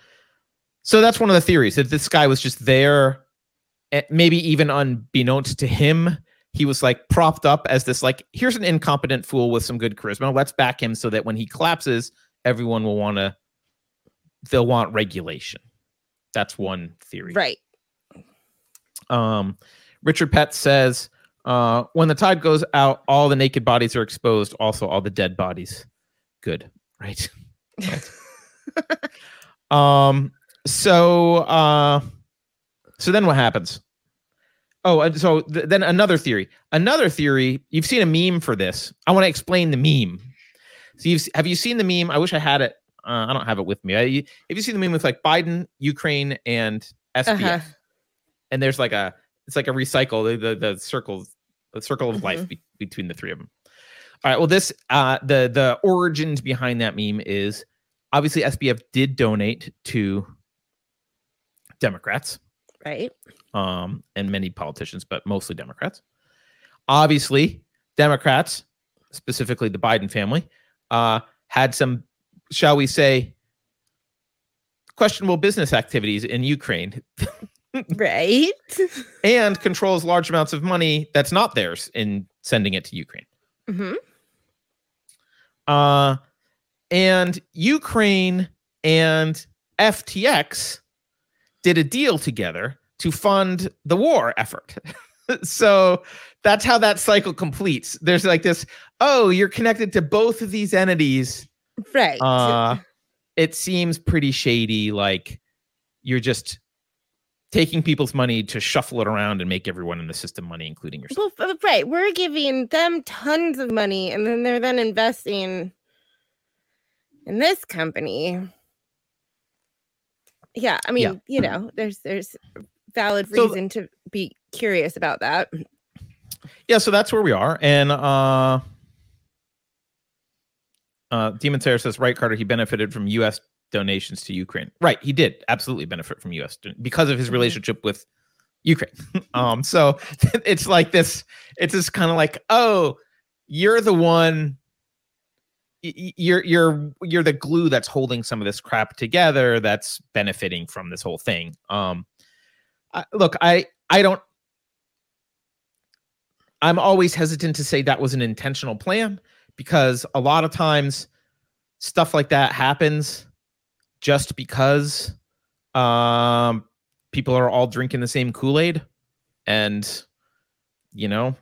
so that's one of the theories that this guy was just there eh, maybe even unbeknownst to him he was like propped up as this like here's an incompetent fool with some good charisma let's back him so that when he collapses everyone will want to they'll want regulation that's one theory Right. Um, Richard Pett says, uh, when the tide goes out, all the naked bodies are exposed, also all the dead bodies. Good, right? um, so, uh, so then what happens? Oh, and so th- then another theory. Another theory. You've seen a meme for this. I want to explain the meme. So you've have you seen the meme? I wish I had it. Uh, I don't have it with me. I, have you seen the meme with like Biden, Ukraine, and SBF? Uh-huh. And there's like a it's like a recycle the the, the circles the circle of life be- between the three of them all right well this uh the the origins behind that meme is obviously sbf did donate to democrats. Right. um and many politicians but mostly democrats. Obviously democrats specifically the biden family uh had some shall we say questionable business activities in ukraine Right. and controls large amounts of money that's not theirs in sending it to Ukraine. hmm Uh, and Ukraine and FTX did a deal together to fund the war effort. so that's how that cycle completes. There's like this, oh, you're connected to both of these entities. Right. Uh, it seems pretty shady. Like you're just taking people's money to shuffle it around and make everyone in the system money, including yourself. well, right. We're giving them tons of money, and then they're then investing in this company. Yeah, I mean, Yeah. you know, there's there's valid So- reason to be curious about that. yeah so that's where we are and uh uh Demon Slayer says right carter he benefited from us donations to ukraine. Right he did absolutely benefit from us because of his Mhm. relationship with ukraine. Um so it's like this it's just kind of like oh you're the one you're you're you're the glue that's holding some of this crap together that's benefiting from this whole thing. Um I, look i i don't I'm always hesitant to say that was an intentional plan because a lot of times stuff like that happens just because um, people are all drinking the same Kool Aid, and you know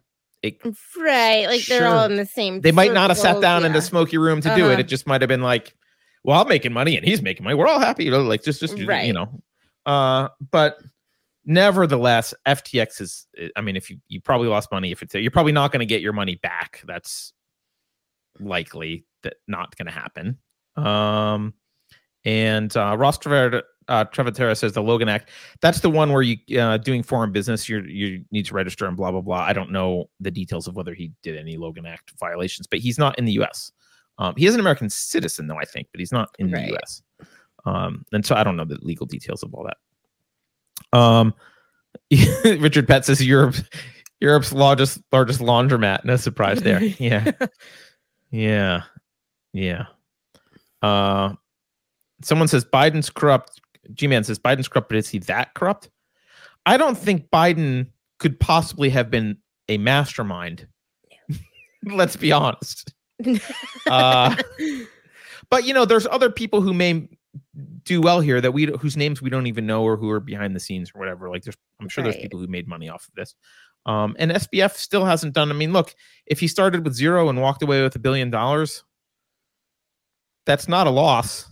it. Right. Like they're all in the same. They might not have sat down in the smoky room to do it. Uh-huh. It just might have been like, well, I'm making money and he's making money. We're all happy, you know, like just just you know. Uh, but nevertheless, FTX is. I mean, if you you probably lost money, if it's you're probably not going to get your money back. That's likely that not going to happen. Um, and uh, Ross Trevor uh, Trevatera says the Logan Act. That's the one where you uh, doing foreign business. You you need to register and blah blah blah. I don't know the details of whether he did any Logan Act violations, but he's not in the U.S. Um, he is an American citizen, though I think, but he's not in Right. the U.S. Um, and so I don't know the legal details of all that. Um, Richard Pett says Europe, Europe's largest largest laundromat. No surprise there. Yeah, yeah, yeah. Uh, someone says Biden's corrupt. G Man says Biden's corrupt, but is he that corrupt? I don't think Biden could possibly have been a mastermind. Let's be honest. Uh, but you know, there's other people who may do well here that we whose names we don't even know or who are behind the scenes or whatever. Like there's, I'm sure there's people who made money off of this. Um, and SBF still hasn't done. I mean, look, if he started with zero and walked away with a billion dollars, that's not a loss.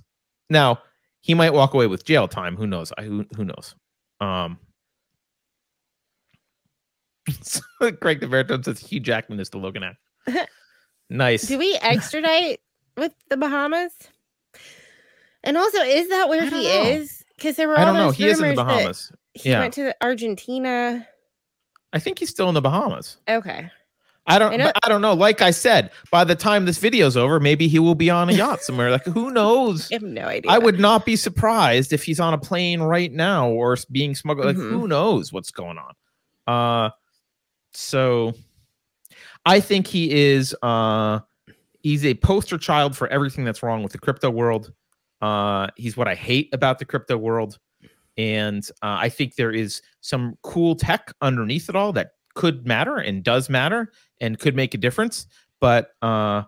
Now he might walk away with jail time. Who knows? I who who knows? Um. Craig the Baritone says Hugh Jackman is the Logan act. Nice. Do we extradite with the Bahamas? And also, is that where he know. is? Because there were I all don't know. those He is in the rumors that Bahamas. He Yeah. went to Argentina. I think he's still in the Bahamas. Okay. I don't. I know- I don't know. Like I said, by the time this video's over, maybe he will be on a yacht somewhere. Like who knows? I have no idea. I would not be surprised if he's on a plane right now or being smuggled. Like Mhm. who knows what's going on? Uh, so I think he is. Uh, he's a poster child for everything that's wrong with the crypto world. Uh, he's what I hate about the crypto world, and uh, I think there is some cool tech underneath it all that could matter and does matter and could make a difference. But uh,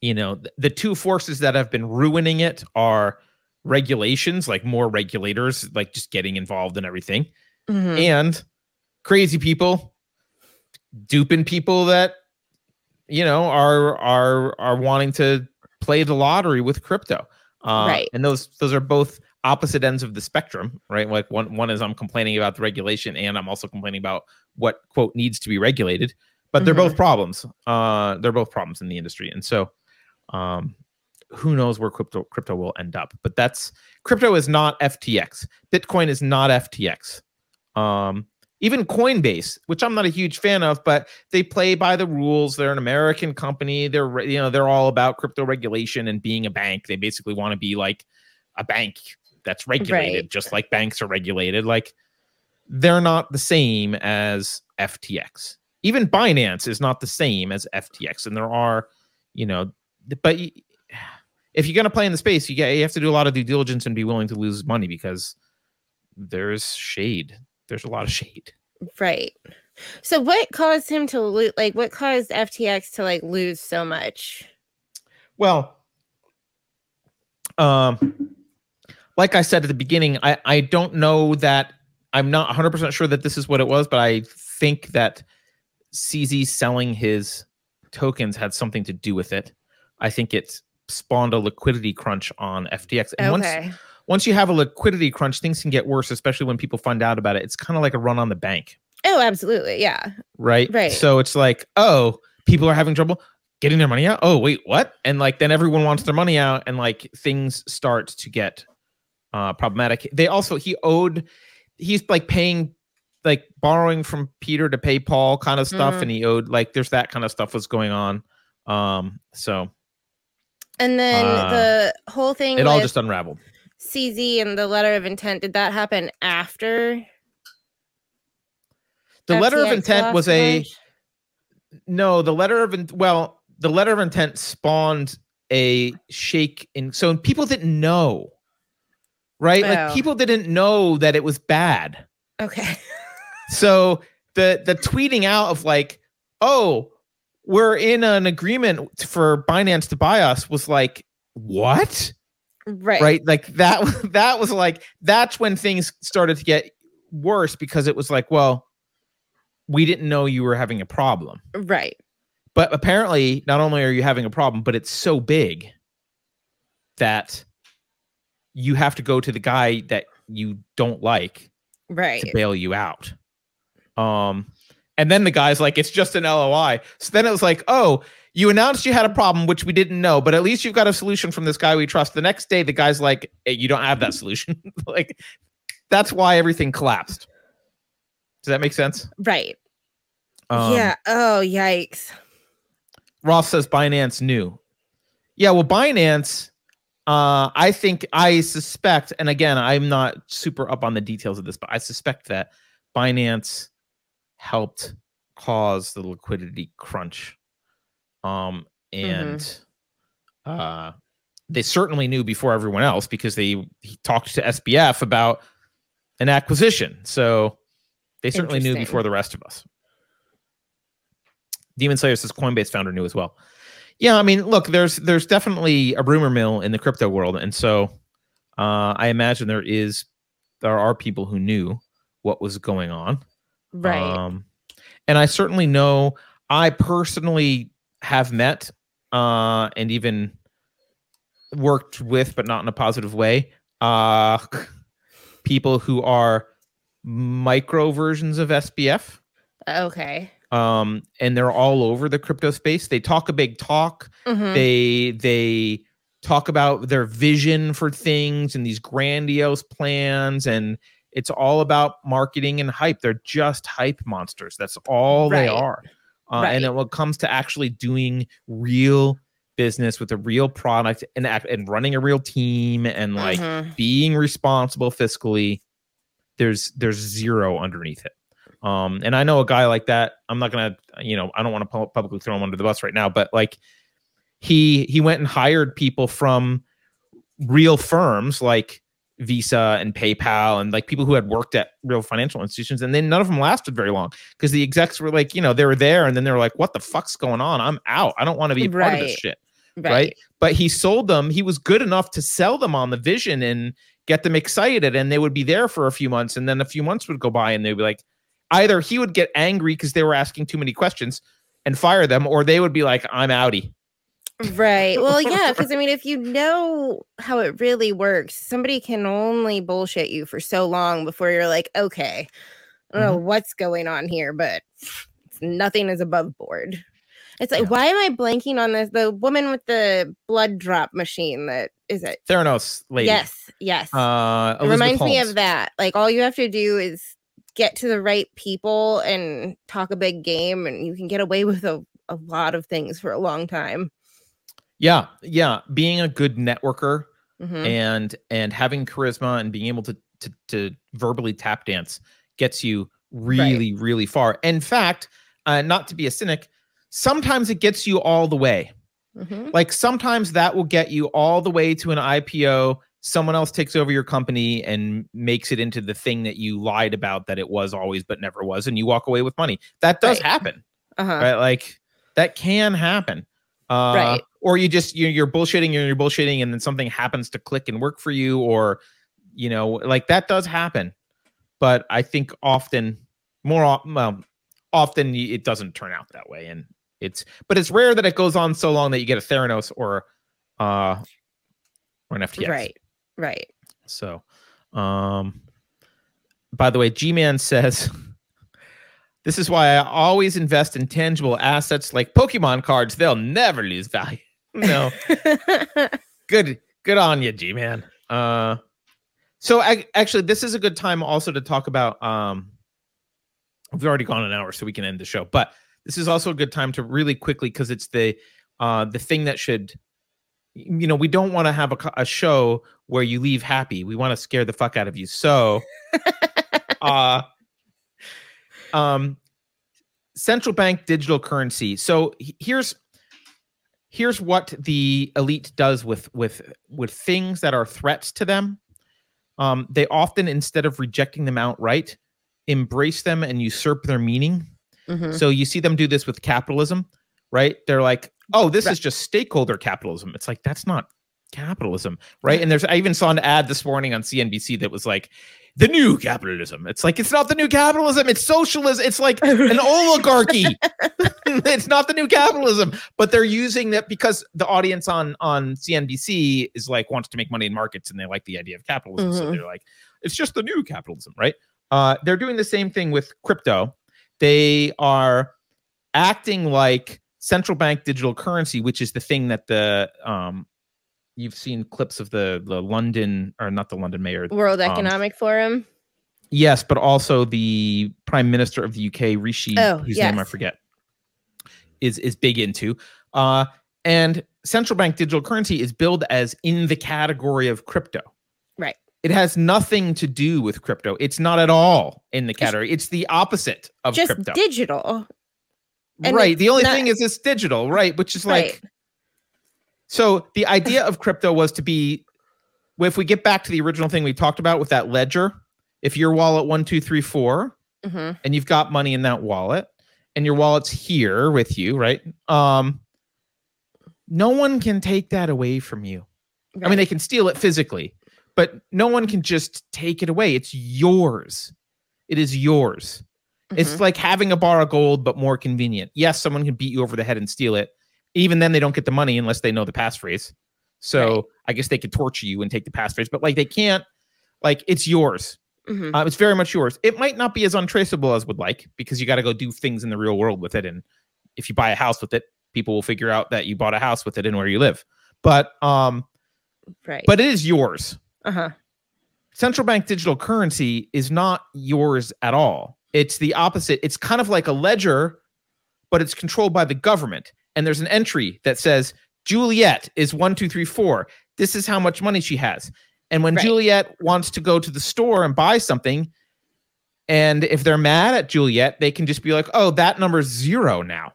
you know, th- the two forces that have been ruining it are regulations, like more regulators, like just getting involved in everything, Mhm. and crazy people duping people that you know are are are wanting to play the lottery with crypto. Uh, Right. And those those are both opposite ends of the spectrum, right? Like one one is I'm complaining about the regulation, and I'm also complaining about what quote needs to be regulated. But they're Mhm. both problems. Uh, they're both problems in the industry, and so um, who knows where crypto crypto will end up? But that's crypto is not FTX. Bitcoin is not FTX. Um, even Coinbase, which I'm not a huge fan of, but they play by the rules. They're an American company. They're you know they're all about crypto regulation and being a bank. They basically want to be like a bank that's regulated, Right. just like banks are regulated. Like they're not the same as FTX. Even Binance is not the same as FTX, and there are, you know, but if you're gonna play in the space, you get you have to do a lot of due diligence and be willing to lose money because there's shade. There's a lot of shade. Right. So what caused him to lose? Like, what caused FTX to like lose so much? Well, um, like I said at the beginning, I I don't know that I'm not 100 percent sure that this is what it was, but I think that CZ selling his tokens had something to do with it. I think it spawned a liquidity crunch on FTX. And once okay. once you have a liquidity crunch, things can get worse, especially when people find out about it. It's kind of like a run on the bank, Oh, absolutely. Yeah. right? Right. So it's like, oh, people are having trouble getting their money out. Oh, wait, what? And like then everyone wants their money out, and like things start to get uh problematic. They also he owed he's like paying like borrowing from Peter to pay Paul kind of stuff, Mhm. and he owed like there's that kind of stuff was going on. Um, so And then Uh, the whole thing it all just unraveled. CZ and the letter of intent, did that happen after? The letter of intent was a bunch? no the letter of in- well the letter of intent spawned a shake in so people didn't know right like Oh. people didn't know that it was bad Okay. so the the tweeting out of like oh we're in an agreement for binance to buy us was like what right. right like that that was like that's when things started to get worse because it was like well we didn't know you were having a problem Right. but apparently, not only are you having a problem, but it's so big that you have to go to the guy that you don't like Right. to bail you out. Um, And then the guy's like, it's just an LOI. So then it was like, oh, you announced you had a problem, which we didn't know, but at least you've got a solution from this guy we trust. The next day, the guy's like, hey, you don't have that solution. like, that's why everything collapsed. Does that make sense? Right. Um, yeah. Oh, yikes. Ross says Binance knew. Yeah, well, Binance, uh, I think I suspect, and again, I'm not super up on the details of this, but I suspect that Binance helped cause the liquidity crunch. Um, and uh, they certainly knew before everyone else because they he talked to SBF about an acquisition. So they certainly knew before the rest of us. Demon Slayer says Coinbase founder knew as well. Yeah, I mean, look, there's there's definitely a rumor mill in the crypto world, and so uh, I imagine there is there are people who knew what was going on. Right. Um, and I certainly know I personally have met uh, and even worked with, but not in a positive way, uh, people who are micro versions of SBF. okay. Um, and they're all over the crypto space. They talk a big talk. Mhm. They they talk about their vision for things and these grandiose plans and it's all about marketing and hype. They're just hype monsters. That's all they are. Uh, And Right. then when it comes to actually doing real business with a real product and and running a real team and like Mhm. being responsible fiscally, there's there's zero underneath it. Um, and I know a guy like that. I'm not gonna, you know, I don't want to pu- publicly throw him under the bus right now, but like he he went and hired people from real firms like Visa and PayPal and like people who had worked at real financial institutions, and then none of them lasted very long because the execs were like, you know, they were there, and then they were like, "What the fuck's going on? I'm out. I don't want to be a part of this shit." right. right? But he sold them. He was good enough to sell them on the vision and get them excited, and they would be there for a few months, and then a few months would go by, and they'd be like, either he would get angry because they were asking too many questions and fire them, or they would be like, "I'm outie." Right. Well, yeah, because I mean, if you know how it really works, somebody can only bullshit you for so long before you're like, okay, I don't know Mm-hmm. what's going on here, but nothing is above board. It's like, Yeah. why am I blanking on this? The woman with the blood drop machine that is it? Theranos lady. Yes, yes. Uh, it reminds me of that. Like, all you have to do is get to the right people and talk a big game, and you can get away with a, a lot of things for a long time. Yeah, yeah. Being a good networker Mhm. and and having charisma and being able to to, to verbally tap dance gets you really really far. In fact, uh, not to be a cynic, sometimes it gets you all the way. Mhm. Like sometimes that will get you all the way to an IPO. Someone else takes over your company and makes it into the thing that you lied about that it was always but never was, and you walk away with money. That does Right. happen, Uh-huh. right? Like that can happen. Uh, Right. Or you just you're, you're bullshitting, you're, you're bullshitting, and then something happens to click and work for you, or you know, like that does happen. But I think often, more well, often it doesn't turn out that way, and it's but it's rare that it goes on so long that you get a Theranos or uh or an FTX. Right. Right. So, um, by the way, G Man says, This is why I always invest in tangible assets like Pokemon cards. They'll never lose value. No, good, good on you, G Man. Uh, so I, actually, this is a good time also to talk about. Um, we've already gone an hour, so we can end the show. But this is also a good time to really quickly because it's the uh, the thing that should, you know, we don't want to have a, a show where you leave happy. We want to scare the fuck out of you. So, uh, um, central bank digital currency. So here's here's what the elite does with with with things that are threats to them. Um, they often, instead of rejecting them outright, embrace them and usurp their meaning. Mhm. So you see them do this with capitalism, right? They're like, "Oh, this Right. is just stakeholder capitalism." It's like that's not capitalism, right? And there's I even saw an ad this morning on CNBC that was like, "The new capitalism." It's like it's not the new capitalism; it's socialism. It's like an oligarchy. it's not the new capitalism, but they're using that because the audience on on CNBC is like wants to make money in markets and they like the idea of capitalism. So Mhm. they're like, it's just the new capitalism, right? Uh, they're doing the same thing with crypto. they are acting like central bank digital currency, which is the thing that the um you've seen clips of the the London or not the London mayor. World um, Economic Forum. Yes, but also the prime minister of the UK, Rishi, Oh, whose name I forget, is is big into. Uh, and central bank digital currency is billed as in the category of crypto. Right. It has nothing to do with crypto. It's not at all in the category. It's the opposite of Just crypto. digital. And right. The only not- thing is it's digital, right? Which is Right. like so the idea of crypto was to be if we get back to the original thing we talked about with that ledger, if your wallet one, two, three, four, Mhm. and you've got money in that wallet and your wallet's here with you, right? Um no one can take that away from you. I mean they can steal it physically, but no one can just take it away. It's yours. It is yours. It's Mhm. like having a bar of gold but more convenient. Yes, someone can beat you over the head and steal it. Even then they don't get the money unless they know the passphrase. So Right. I guess they could torture you and take the passphrase, but like they can't like it's yours. Mhm. Uh, it's very much yours. It might not be as untraceable as would like because you got to go do things in the real world with it. And if you buy a house with it, people will figure out that you bought a house with it and where you live. But um, right. but it is yours. uh-huh. Central bank digital currency is not yours at all. It's the opposite. It's kind of like a ledger, but it's controlled by the government. And there's an entry that says Juliet is one, two, three, four. This is how much money she has. And when Right. Juliet wants to go to the store and buy something, and if they're mad at Juliet, they can just be like, oh, that number's zero now.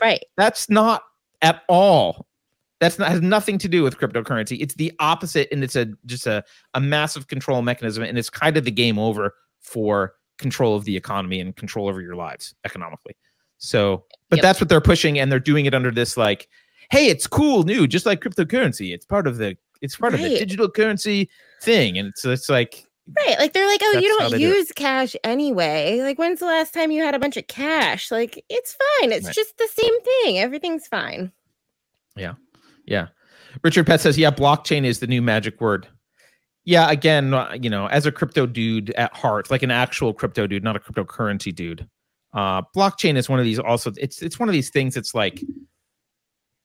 Right. That's not at all. That's not has nothing to do with cryptocurrency. It's the opposite, and it's a just a, a massive control mechanism, and it's kind of the game over for control of the economy and control over your lives economically. So, but Yep. that's what they're pushing, and they're doing it under this like, hey, it's cool, new, just like cryptocurrency. It's part of the it's part of the digital currency thing, and it's it's like Right. Like they're like, oh, you don't they do use cash anyway. Like, when's the last time you had a bunch of cash? Like, it's fine. It's Right. just the same thing. Everything's fine. Yeah, yeah. Richard Pett says, yeah, blockchain is the new magic word. Yeah, again, uh, you know, as a crypto dude at heart, like an actual crypto dude, not a cryptocurrency dude. Uh, blockchain is one of these also it's it's one of these things it's like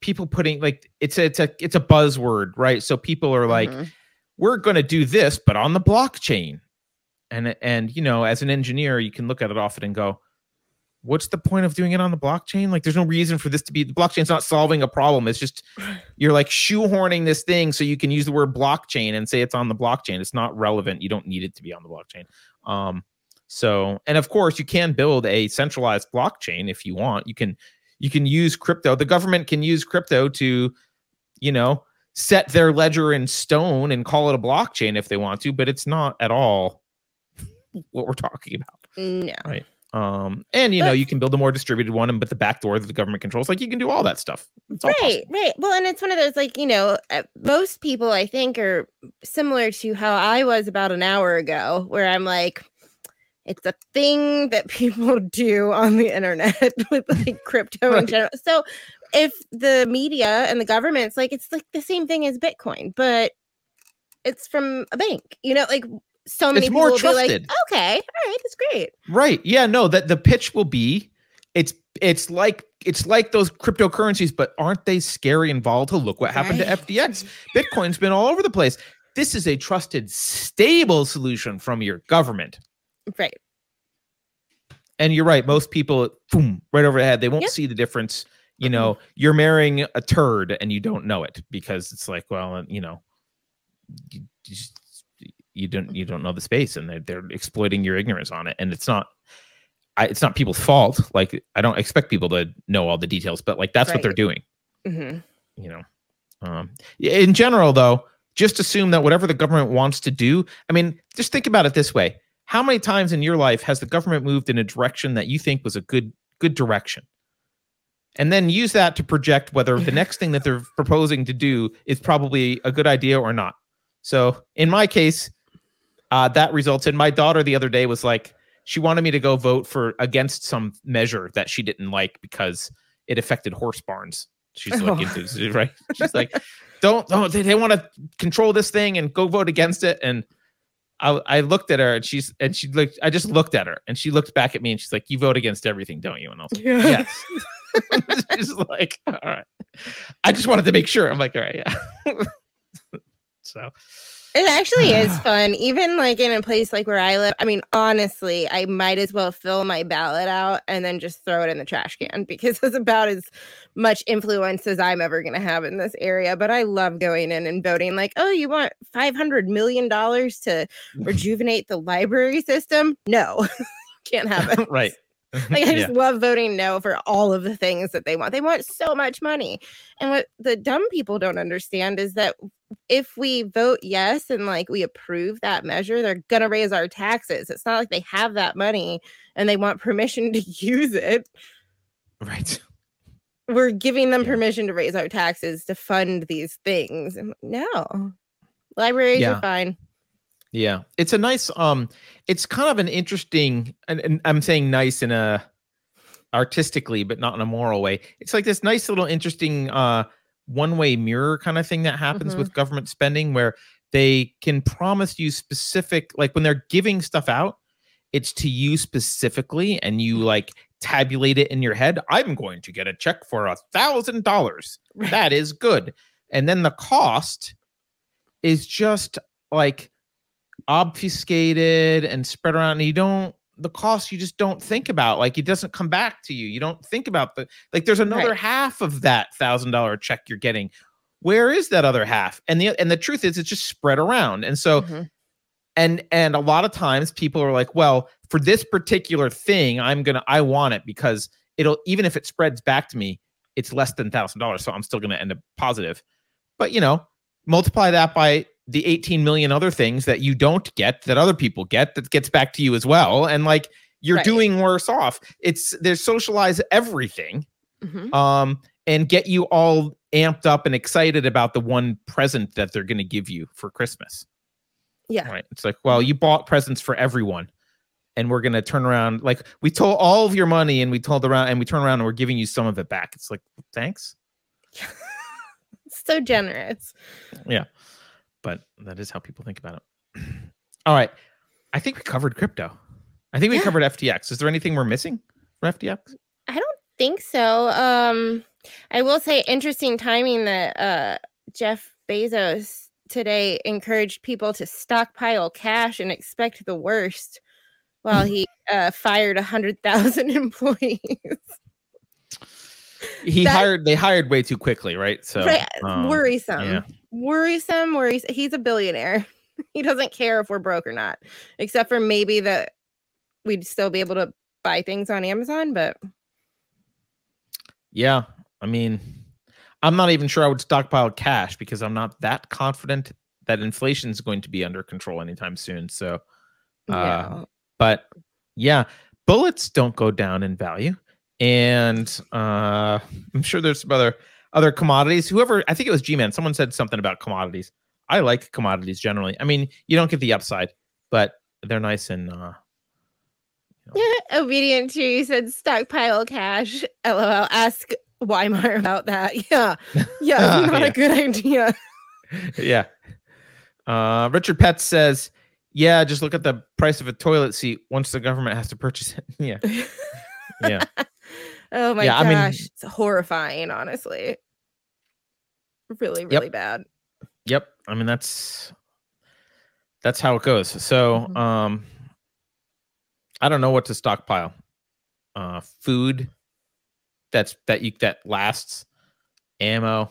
people putting like it's a, it's a it's a buzzword, right? So people are like, Mhm. we're going to do this but on the blockchain. And and you know, as an engineer, you can look at it often and go, what's the point of doing it on the blockchain? Like, there's no reason for this to be. The blockchain's not solving a problem. It's just you're like shoehorning this thing so you can use the word blockchain and say it's on the blockchain. It's not relevant. You don't need it to be on the blockchain. Um, so, and of course, you can build a centralized blockchain if you want. You can you can use crypto. The government can use crypto to, you know, set their ledger in stone and call it a blockchain if they want to, but it's not at all what we're talking about. No. Um, and you know, you can build a more distributed one, and but the back door that the government controls, like you can do all that stuff. It's all Right, possible. right. Well, and it's one of those like, you know, uh, most people I think are similar to how I was about an hour ago, where I'm like, it's a thing that people do on the internet with like crypto in general. So if the media and the government's like, it's like the same thing as Bitcoin, but it's from a bank, you know, like so many It's people more will trusted. be like, okay, all right, that's great. Right. Yeah, no, that the pitch will be it's it's like it's like those cryptocurrencies, but aren't they scary and volatile? Look what happened Right. to FTX. Bitcoin's been all over the place. This is a trusted, stable solution from your government. Right. And you're right, most people boom, right over the head, they won't Yep. see the difference. You know, mm-hmm. you're marrying a turd and you don't know it because it's like, well, you know, you just- you don't you don't know the space and they're, they're exploiting your ignorance on it. And it's not I, it's not people's fault. Like i don't expect people to know all the details but like that's what they're Right. doing. Hmm you know um in general though just assume that whatever the government wants to do i mean just think about it this way. How many times in your life has the government moved in a direction that you think was a good good direction? And then use that to project whether the next thing that they're proposing to do is probably a good idea or not. So in my case uh, that results in my daughter the other day was like she wanted me to go vote for against some measure that she didn't like because it affected horse barns she's like Oh. into right she's like don't don't they, they want to control this thing and go vote against it and I, I looked at her and she's and she looked. I just looked at her and she looked back at me and she's like, "You vote against everything, don't you?" And I was like, yeah. "Yes." she's like, "All right." I just wanted to make sure. I'm like, "All right, yeah." so It actually is fun, even like in a place like where I live. I mean, honestly, I might as well fill my ballot out and then just throw it in the trash can because it's about as much influence as I'm ever going to have in this area. But I love going in and voting. Like, oh, you want five hundred million dollars to rejuvenate the library system? No, can't have it. right. Like I Yeah. just love voting no for all of the things that they want. They want so much money. And what the dumb people don't understand is that if we vote yes and like we approve that measure, they're gonna raise our taxes. It's not like they have that money and they want permission to use it. Right. We're giving them Yeah. permission to raise our taxes to fund these things. No. Libraries Yeah. are fine. Yeah, it's a nice. Um, it's kind of an interesting, and, and I'm saying nice in a artistically, but not in a moral way. It's like this nice little interesting uh one-way mirror kind of thing that happens Mhm. with government spending, where they can promise you specific, like when they're giving stuff out, it's to you specifically, and you like tabulate it in your head. I'm going to get a check for a thousand dollars. That is good, and then the cost is just like obfuscated and spread around and you don't the cost you just don't think about like it doesn't come back to you. You don't think about the like there's another Right. half of that thousand dollar check you're getting. Where is that other half? And the and the truth is it's just spread around. And so Mhm. and and a lot of times people are like well for this particular thing i'm gonna i want it because it'll even if it spreads back to me it's less than thousand dollars so i'm still gonna end up positive. But you know multiply that by the 18 million other things that you don't get that other people get that gets back to you as well and like you're Right. doing worse off it's there's socialize everything Mhm. um and get you all amped up and excited about the one present that they're going to give you for christmas Yeah. right it's like well you bought presents for everyone and we're going to turn around like we told all of your money and we told around and we turn around and we're giving you some of it back it's like thanks So generous. But that is how people think about it. All right. I think we covered crypto. I think we Yeah. covered FTX. Is there anything we're missing for FTX? I don't think so. Um, I will say interesting timing that uh, Jeff Bezos today encouraged people to stockpile cash and expect the worst while he uh, fired a hundred thousand employees. He That- hired they hired way too quickly, right? So right, um, worrisome, yeah. Worrisome, worrisome. He's a billionaire. he doesn't care if we're broke or not, except for maybe that we'd still be able to buy things on Amazon. But Yeah. I mean, I'm not even sure I would stockpile cash because I'm not that confident that inflation is going to be under control anytime soon. So uh, yeah. but yeah bullets don't go down in value and uh i'm sure there's some other other commodities whoever i think it was g-man someone said something about commodities i like commodities generally i mean you don't get the upside but they're nice and uh Obedient to you said stockpile cash. LOL. Ask Weimar about that. Yeah. Yeah. Not Yeah. a good idea. yeah uh richard pett says yeah just look at the price of a toilet seat once the government has to purchase it yeah yeah Oh my Yeah, I mean- gosh. it's horrifying, honestly. Really, really bad. Yep. I mean that's that's how it goes. So Mhm. um I don't know what to stockpile. Uh food that's that you that lasts, ammo.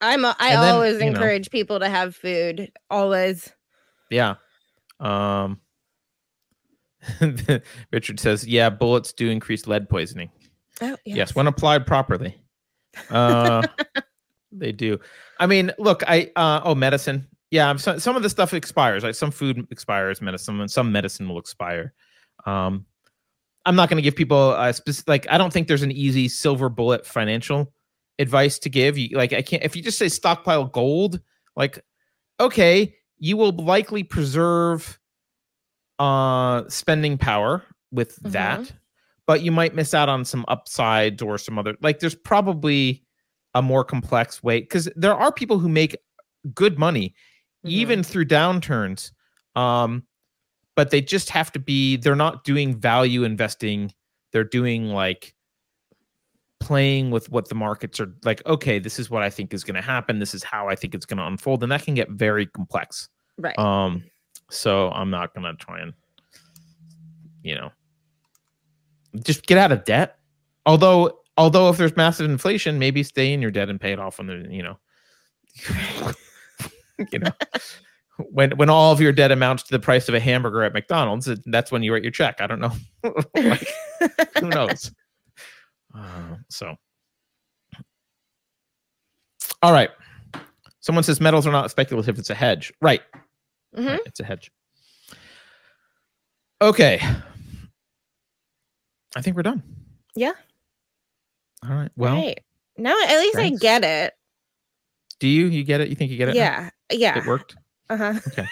I'm a, I And then, always you know- encourage people to have food. Always. Yeah. Um Richard says, yeah, bullets do increase lead poisoning. Oh Yes, when applied properly. Uh they do. I mean, look, I uh oh medicine. Yeah, so, some of the stuff expires. Like some food expires, medicine, and some medicine will expire. Um I'm not going to give people a specific like I don't think there's an easy silver bullet financial advice to give. You like I can't if you just say stockpile gold, like okay, you will likely preserve uh spending power with Mhm. that but you might miss out on some upsides or some other like there's probably a more complex way because there are people who make good money Mhm. even through downturns um but they just have to be they're not doing value investing they're doing like playing with what the markets are like okay this is what i think is going to happen this is how i think it's going to unfold and that can get very complex Right. um so i'm not going to try and you know just get out of debt although although if there's massive inflation maybe stay in your debt and pay it off when the you know you know when when all of your debt amounts to the price of a hamburger at mcdonald's that's when you write your check. I don't know. Like who knows? Uh, so. All right. Someone says metals are not speculative it's a hedge. Right. Mhm. Right, it's a hedge. Okay. I think we're done. Yeah. All right well right. Now at least thanks. I get it. do you you get it you think you get it now? Yeah. Yeah. it worked Uh huh. Okay.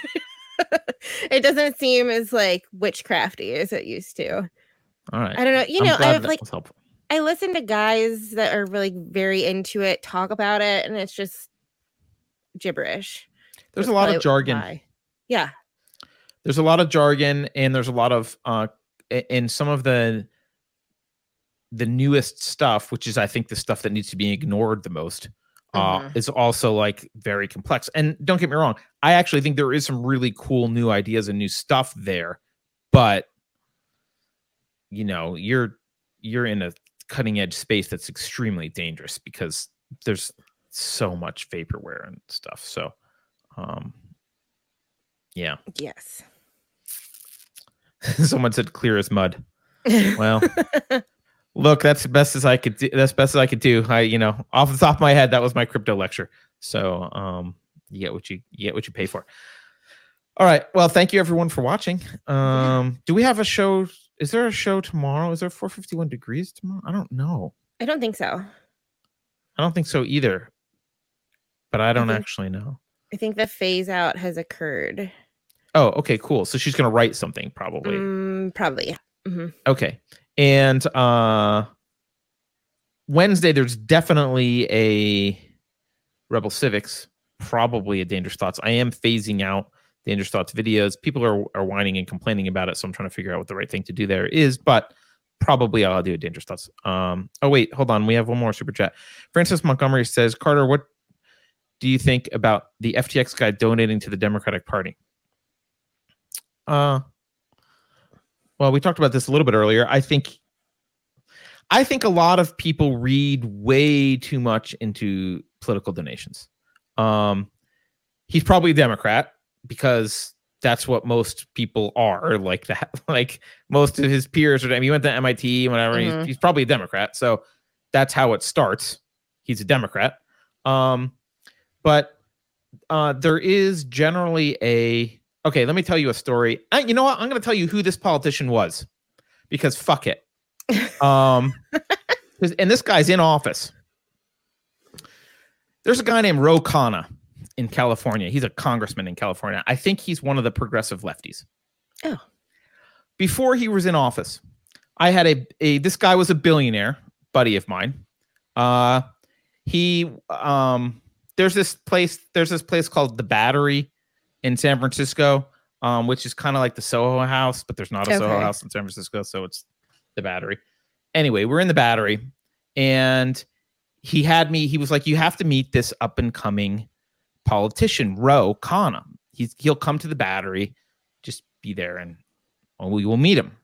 it doesn't seem as like witchcrafty as it used to. all right I don't know. You I'm know, I've like I listen to guys that are really very into it talk about it, and it's just gibberish. there's a lot of jargon why. Yeah. there's a lot of jargon and there's a lot of uh in some of the the newest stuff which is i think the stuff that needs to be ignored the most uh Mhm. is also like very complex and don't get me wrong i actually think there is some really cool new ideas and new stuff there but you know you're you're in a cutting edge space that's extremely dangerous because there's so much vaporware and stuff so um yeah Yes. Someone said clear as mud. Well, look, that's the best as I could do. That's best as I could do. I, you know, off the top of my head, that was my crypto lecture. So, um, you get what you, you get what you pay for. All right. Well, thank you everyone for watching. Um, do we have a show? Is there a show tomorrow? Is there 451 degrees tomorrow? I don't know. I don't think so. I don't think so either. But I don't think- actually know. I think the phase out has occurred. Oh, okay, cool. So she's gonna write something probably. Mm, probably. yeah. Okay. And uh Wednesday there's definitely a Rebel Civics, probably a Dangerous Thoughts. I am phasing out Dangerous Thoughts videos. People are are whining and complaining about it, so I'm trying to figure out what the right thing to do there is, but probably I'll do a Dangerous Thoughts. Um oh wait, hold on. We have one more super chat. Francis Montgomery says, "Carter, what do you think about the FTX guy donating to the Democratic Party?" Uh well, we talked about this a little bit earlier. I think I think a lot of people read way too much into political donations. Um he's probably a Democrat because that's what most people are like that. Like most of his peers are. I mean, he went to MIT, whatever. Mhm. He's, he's probably a Democrat, so that's how it starts. He's a Democrat. Um, but uh, there is generally a okay. Let me tell you a story. You know what? I'm going to tell you who this politician was because fuck it. Um, and this guy's in office. There's a guy named Ro Khanna in California. He's a congressman in California. I think he's one of the progressive lefties. Oh. Before he was in office, I had a, a this guy was a billionaire buddy of mine. Uh he um there's this place there's this place called the Battery in San Francisco, um, which is kind of like the Soho House, but there's not a Soho House in San Francisco, so it's the Battery. Anyway, we're in the Battery, and he had me. He was like, "You have to meet this up and coming politician, Ro Khanna. He's he'll come to the Battery, just be there, and well, we will meet him."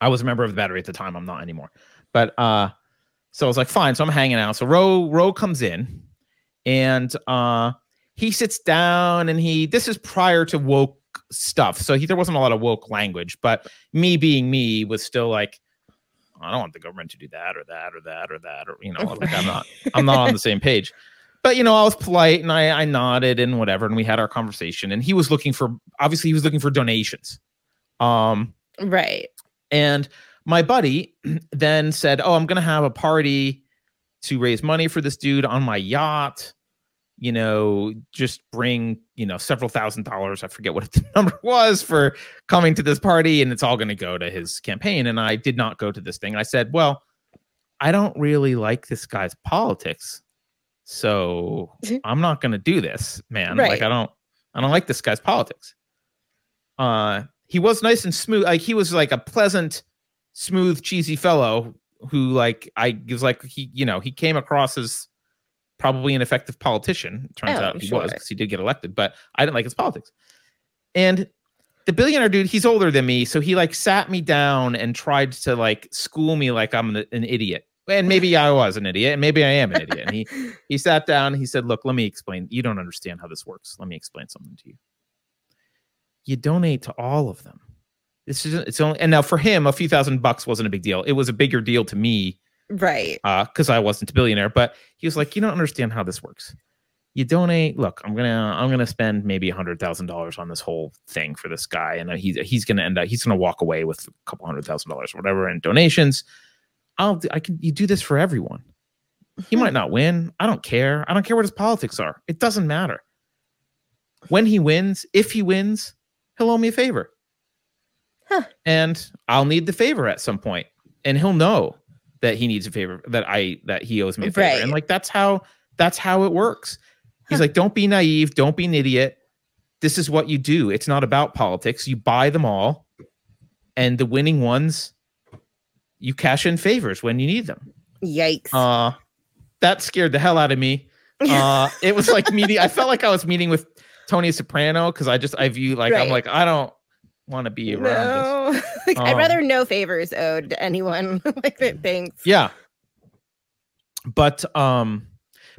I was a member of the Battery at the time. I'm not anymore, but uh, so I was like, "Fine." So I'm hanging out. So Ro Ro comes in, and uh, he sits down, and he this is prior to woke stuff, so he, there wasn't a lot of woke language, but me being me was still like. I don't want the government to do that or that or that or that or you know like I'm not I'm not on the same page. But you know, I was polite and I, I nodded and whatever, and we had our conversation. And he was looking for obviously he was looking for donations. Um, Right. and my buddy then said, Oh, I'm gonna have a party to raise money for this dude on my yacht. You know, just bring, you know, several thousand dollars. I forget what the number was for coming to this party, and it's all going to go to his campaign. And I did not go to this thing. I said, Well, I don't really like this guy's politics. So I'm not going to do this, man. Like, I don't, I don't like this guy's politics. uh he was nice and smooth like he was like a pleasant smooth cheesy fellow who like i was like he you know he came across as probably an effective politician turns Oh, out he sure. was because he did get elected but i didn't like his politics. And the billionaire dude he's older than me so he like sat me down and tried to like school me like i'm an, an idiot. And maybe i was an idiot and maybe i am an idiot. And he he sat down and he said look let me explain you don't understand how this works. Let me explain something to you. You donate to all of them. This is it's only and now for him a few thousand bucks wasn't a big deal. It was a bigger deal to me Right. uh because i wasn't a billionaire but he was like you don't understand how this works. You donate look i'm gonna i'm gonna spend maybe a hundred thousand dollars on this whole thing for this guy and he's he's gonna end up he's gonna walk away with a couple hundred thousand dollars or whatever in donations. I'll i can you do this for everyone. He might not win. I don't care. I don't care what his politics are. It doesn't matter. When he wins if he wins he'll owe me a favor. Huh. and i'll need the favor at some point and he'll know that he needs a favor that i that he owes me a favor. And like that's how that's how it works. He's Huh. like don't be naive. Don't be an idiot. This is what you do. It's not about politics. You buy them all and the winning ones you cash in favors when you need them. Yikes. uh that scared the hell out of me. Uh it was like meeting i felt like i was meeting with tony soprano because i just i view like i'm like i don't want to be around no. like, I'd Um, rather no favors owed to anyone. like that. Thanks. yeah but um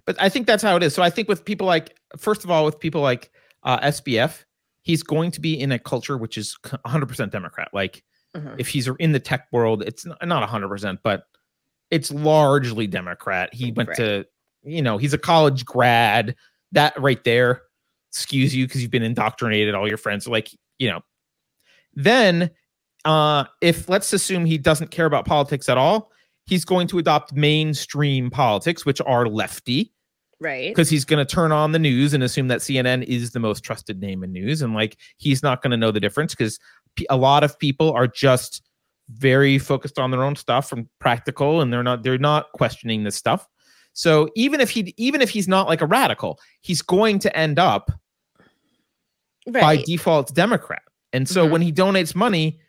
but i think that's how it is so i think with people like first of all with people like uh sbf he's going to be in a culture which is 100% democrat like Mhm. if he's in the tech world it's not 100% but it's largely democrat he went Right. to you know he's a college grad that right there skews you because you've been indoctrinated all your friends are like you know then uh if let's assume he doesn't care about politics at all he's going to adopt mainstream politics which are lefty Right. because he's going to turn on the news and assume that CNN is the most trusted name in news. And like, he's not going to know the difference because a lot of people are just very focused on their own stuff and practical and they're not, they're not questioning this stuff. So even if he, even if he's not like a radical, he's going to end up by default Democrat. And so Mhm. when he donates money,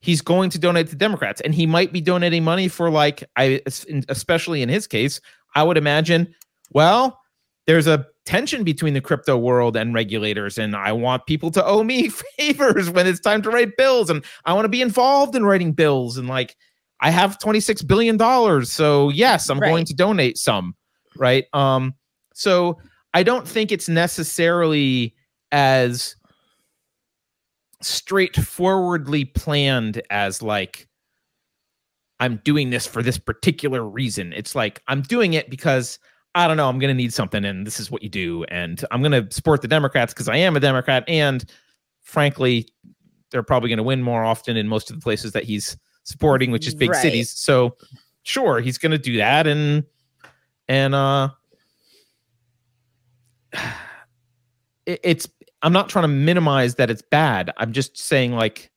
he's going to donate to Democrats, and he might be donating money for like I, especially in his case, I would imagine. Well, there's a tension between the crypto world and regulators, and I want people to owe me favors when it's time to write bills, and I want to be involved in writing bills, and like I have 26 billion dollars, so yes, I'm going to donate some, right? Um, so I don't think it's necessarily as straightforwardly planned as like I'm doing this for this particular reason. It's like I'm doing it because I don't know, I'm going to need something and this is what you do and I'm going to support the Democrats because I am a Democrat and frankly they're probably going to win more often in most of the places that he's supporting which is big Right. cities. So sure, he's going to do that and and uh it's I'm not trying to minimize that it's bad. I'm just saying like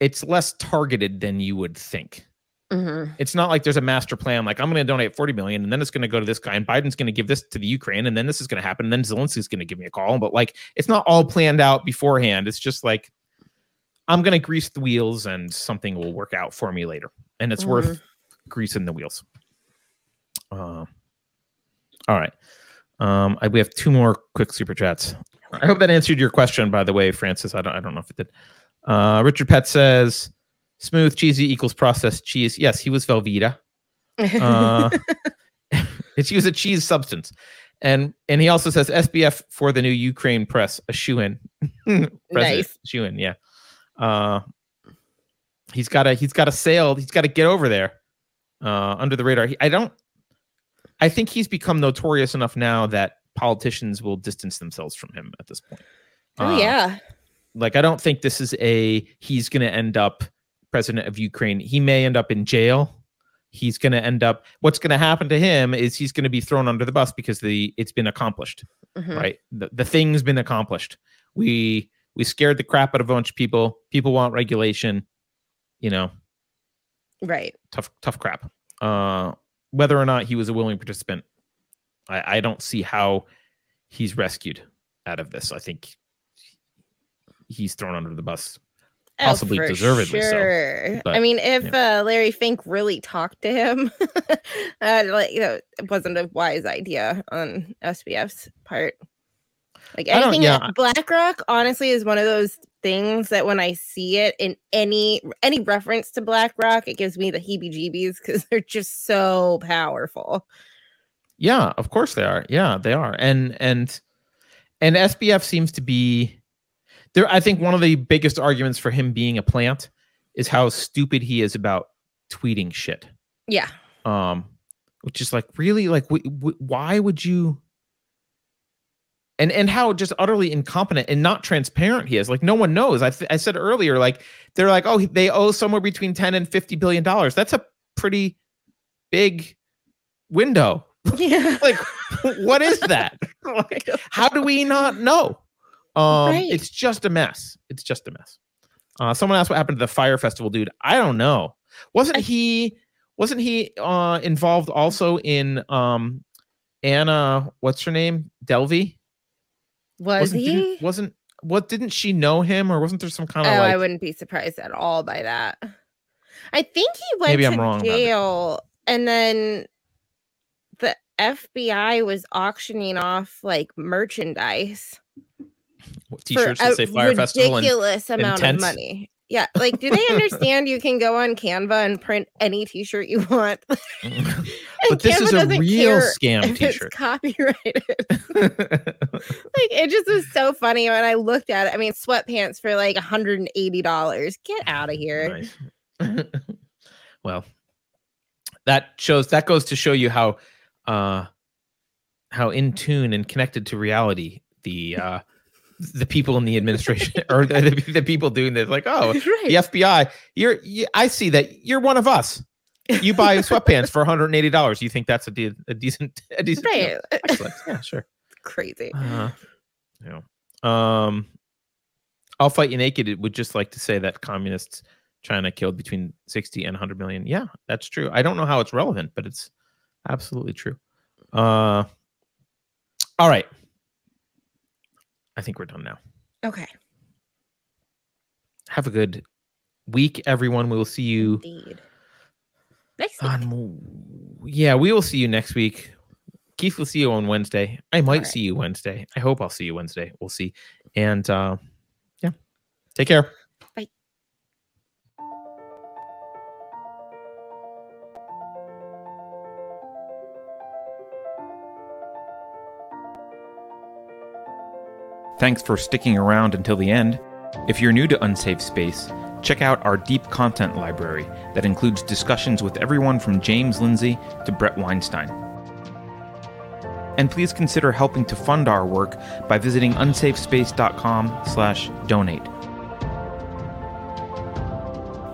it's less targeted than you would think. Mhm. It's not like there's a master plan like I'm going to donate 40 million and then it's going to go to this guy and Biden's going to give this to the Ukraine and then this is going to happen and then Zelensky's going to give me a call but like it's not all planned out beforehand. It's just like I'm going to grease the wheels and something will work out for me later and it's worth greasing the wheels. Uh, all right. Um, I, we have two more quick super chats. I hope that answered your question, by the way, Francis. I don't, I don't know if it did. Uh, Richard Pett says, smooth, cheesy equals processed cheese. Yes, he was Velveeta. Uh, it's used a cheese substance. And and he also says SBF for the new Ukraine press, a shoe in. Nice. Shoe in, yeah. Uh, he's got to he's got to sail. He's got to get over there uh, under the radar. He, I don't. I think he's become notorious enough now that politicians will distance themselves from him at this point. oh Uh, yeah. like I don't think this is a he's going to end up president of Ukraine. He may end up in jail. He's going to end up what's going to happen to him is he's going to be thrown under the bus because the it's been accomplished, Mhm. right? The, the thing's been accomplished. We we scared the crap out of a bunch of people. People want regulation, you know, Right. tough tough crap. Uh whether or not he was a willing participant, I, I don't see how he's rescued out of this. I think he's thrown under the bus. Oh, Possibly for deservedly so, but, I mean, if uh, Larry Fink really talked to him, uh, like you know, it wasn't a wise idea on SBF's part. Like anything yeah. BlackRock, honestly, is one of those things that when I see it in any any reference to BlackRock, it gives me the heebie-jeebies because they're just so powerful. Yeah, of course they are. Yeah, they are. And and and SBF seems to be there. I think one of the biggest arguments for him being a plant is how stupid he is about tweeting shit. Yeah, Um, which is like really like w- w- why would you? And and how just utterly incompetent and not transparent he is. Like no one knows. I th- I said earlier, like they're like, oh, they owe somewhere between ten and fifty billion dollars. That's a pretty big window. Yeah. Like, what is that? Like, how do we not know? Um, Right. it's just a mess. It's just a mess. Uh, someone asked what happened to the Fyre Festival dude. I don't know. Wasn't he? Wasn't he uh, involved also in um, Anna? What's her name? Delvey. Was wasn't, he? Wasn't what? Didn't she know him, or wasn't there some kind Oh, of like? I wouldn't be surprised at all by that. I think he went Maybe to I'm wrong jail and then the FBI was auctioning off like merchandise what T-shirts that say Fyre Festival and ridiculous amount tents? of money. Yeah, like do they understand you can go on Canva and print any t-shirt you want? But this Canva is a real scam T-shirt. It's copyrighted. like it just was so funny when I looked at it. I mean, sweatpants for like $180. Get out of here. Nice. well, that shows that goes to show you how uh how in tune and connected to reality the uh the people in the administration or the, the, people doing this like oh right. the FBI you're you, I see that you're one of us you buy sweatpants for 180 dollars you think that's a, de- a decent a decent. Right. Excellent. yeah sure Crazy. uh, yeah. Um, I'll fight you naked. It would just like to say that communists China killed between 60 and 100 million. Yeah, that's true. I don't know how it's relevant, but it's absolutely true. Uh, all right. I think we're done now. Okay. Have a good week, everyone. We will see you Indeed. Next week. on. Yeah, we will see you next week. Keith will see you on Wednesday. I might right. see you Wednesday. I hope I'll see you Wednesday. We'll see. And uh yeah. Take care. Thanks for sticking around until the end. If you're new to Unsafe Space, check out our deep content library that includes discussions with everyone from James Lindsay to Bret Weinstein. And please consider helping to fund our work by visiting unsafespace.com/donate.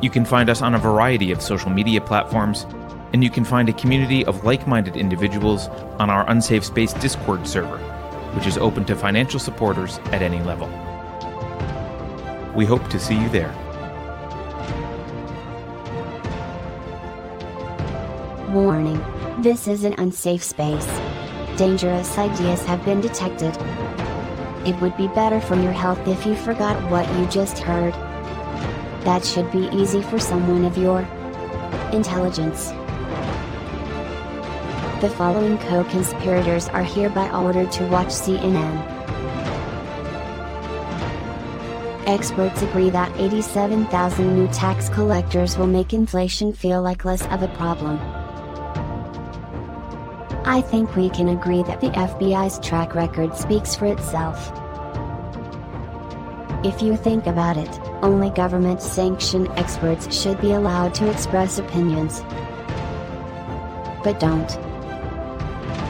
You can find us on a variety of social media platforms, and you can find a community of like-minded individuals on our Unsafe Space Discord server which is open to financial supporters at any level. We hope to see you there. Warning. This is an unsafe space. Dangerous ideas have been detected. It would be better for your health if you forgot what you just heard. That should be easy for someone of your intelligence. The following co-conspirators are hereby ordered to watch CNN. Experts agree that 87,000 new tax collectors will make inflation feel like less of a problem. I think we can agree that the FBI's track record speaks for itself. If you think about it, only government sanctioned experts should be allowed to express opinions. But don't.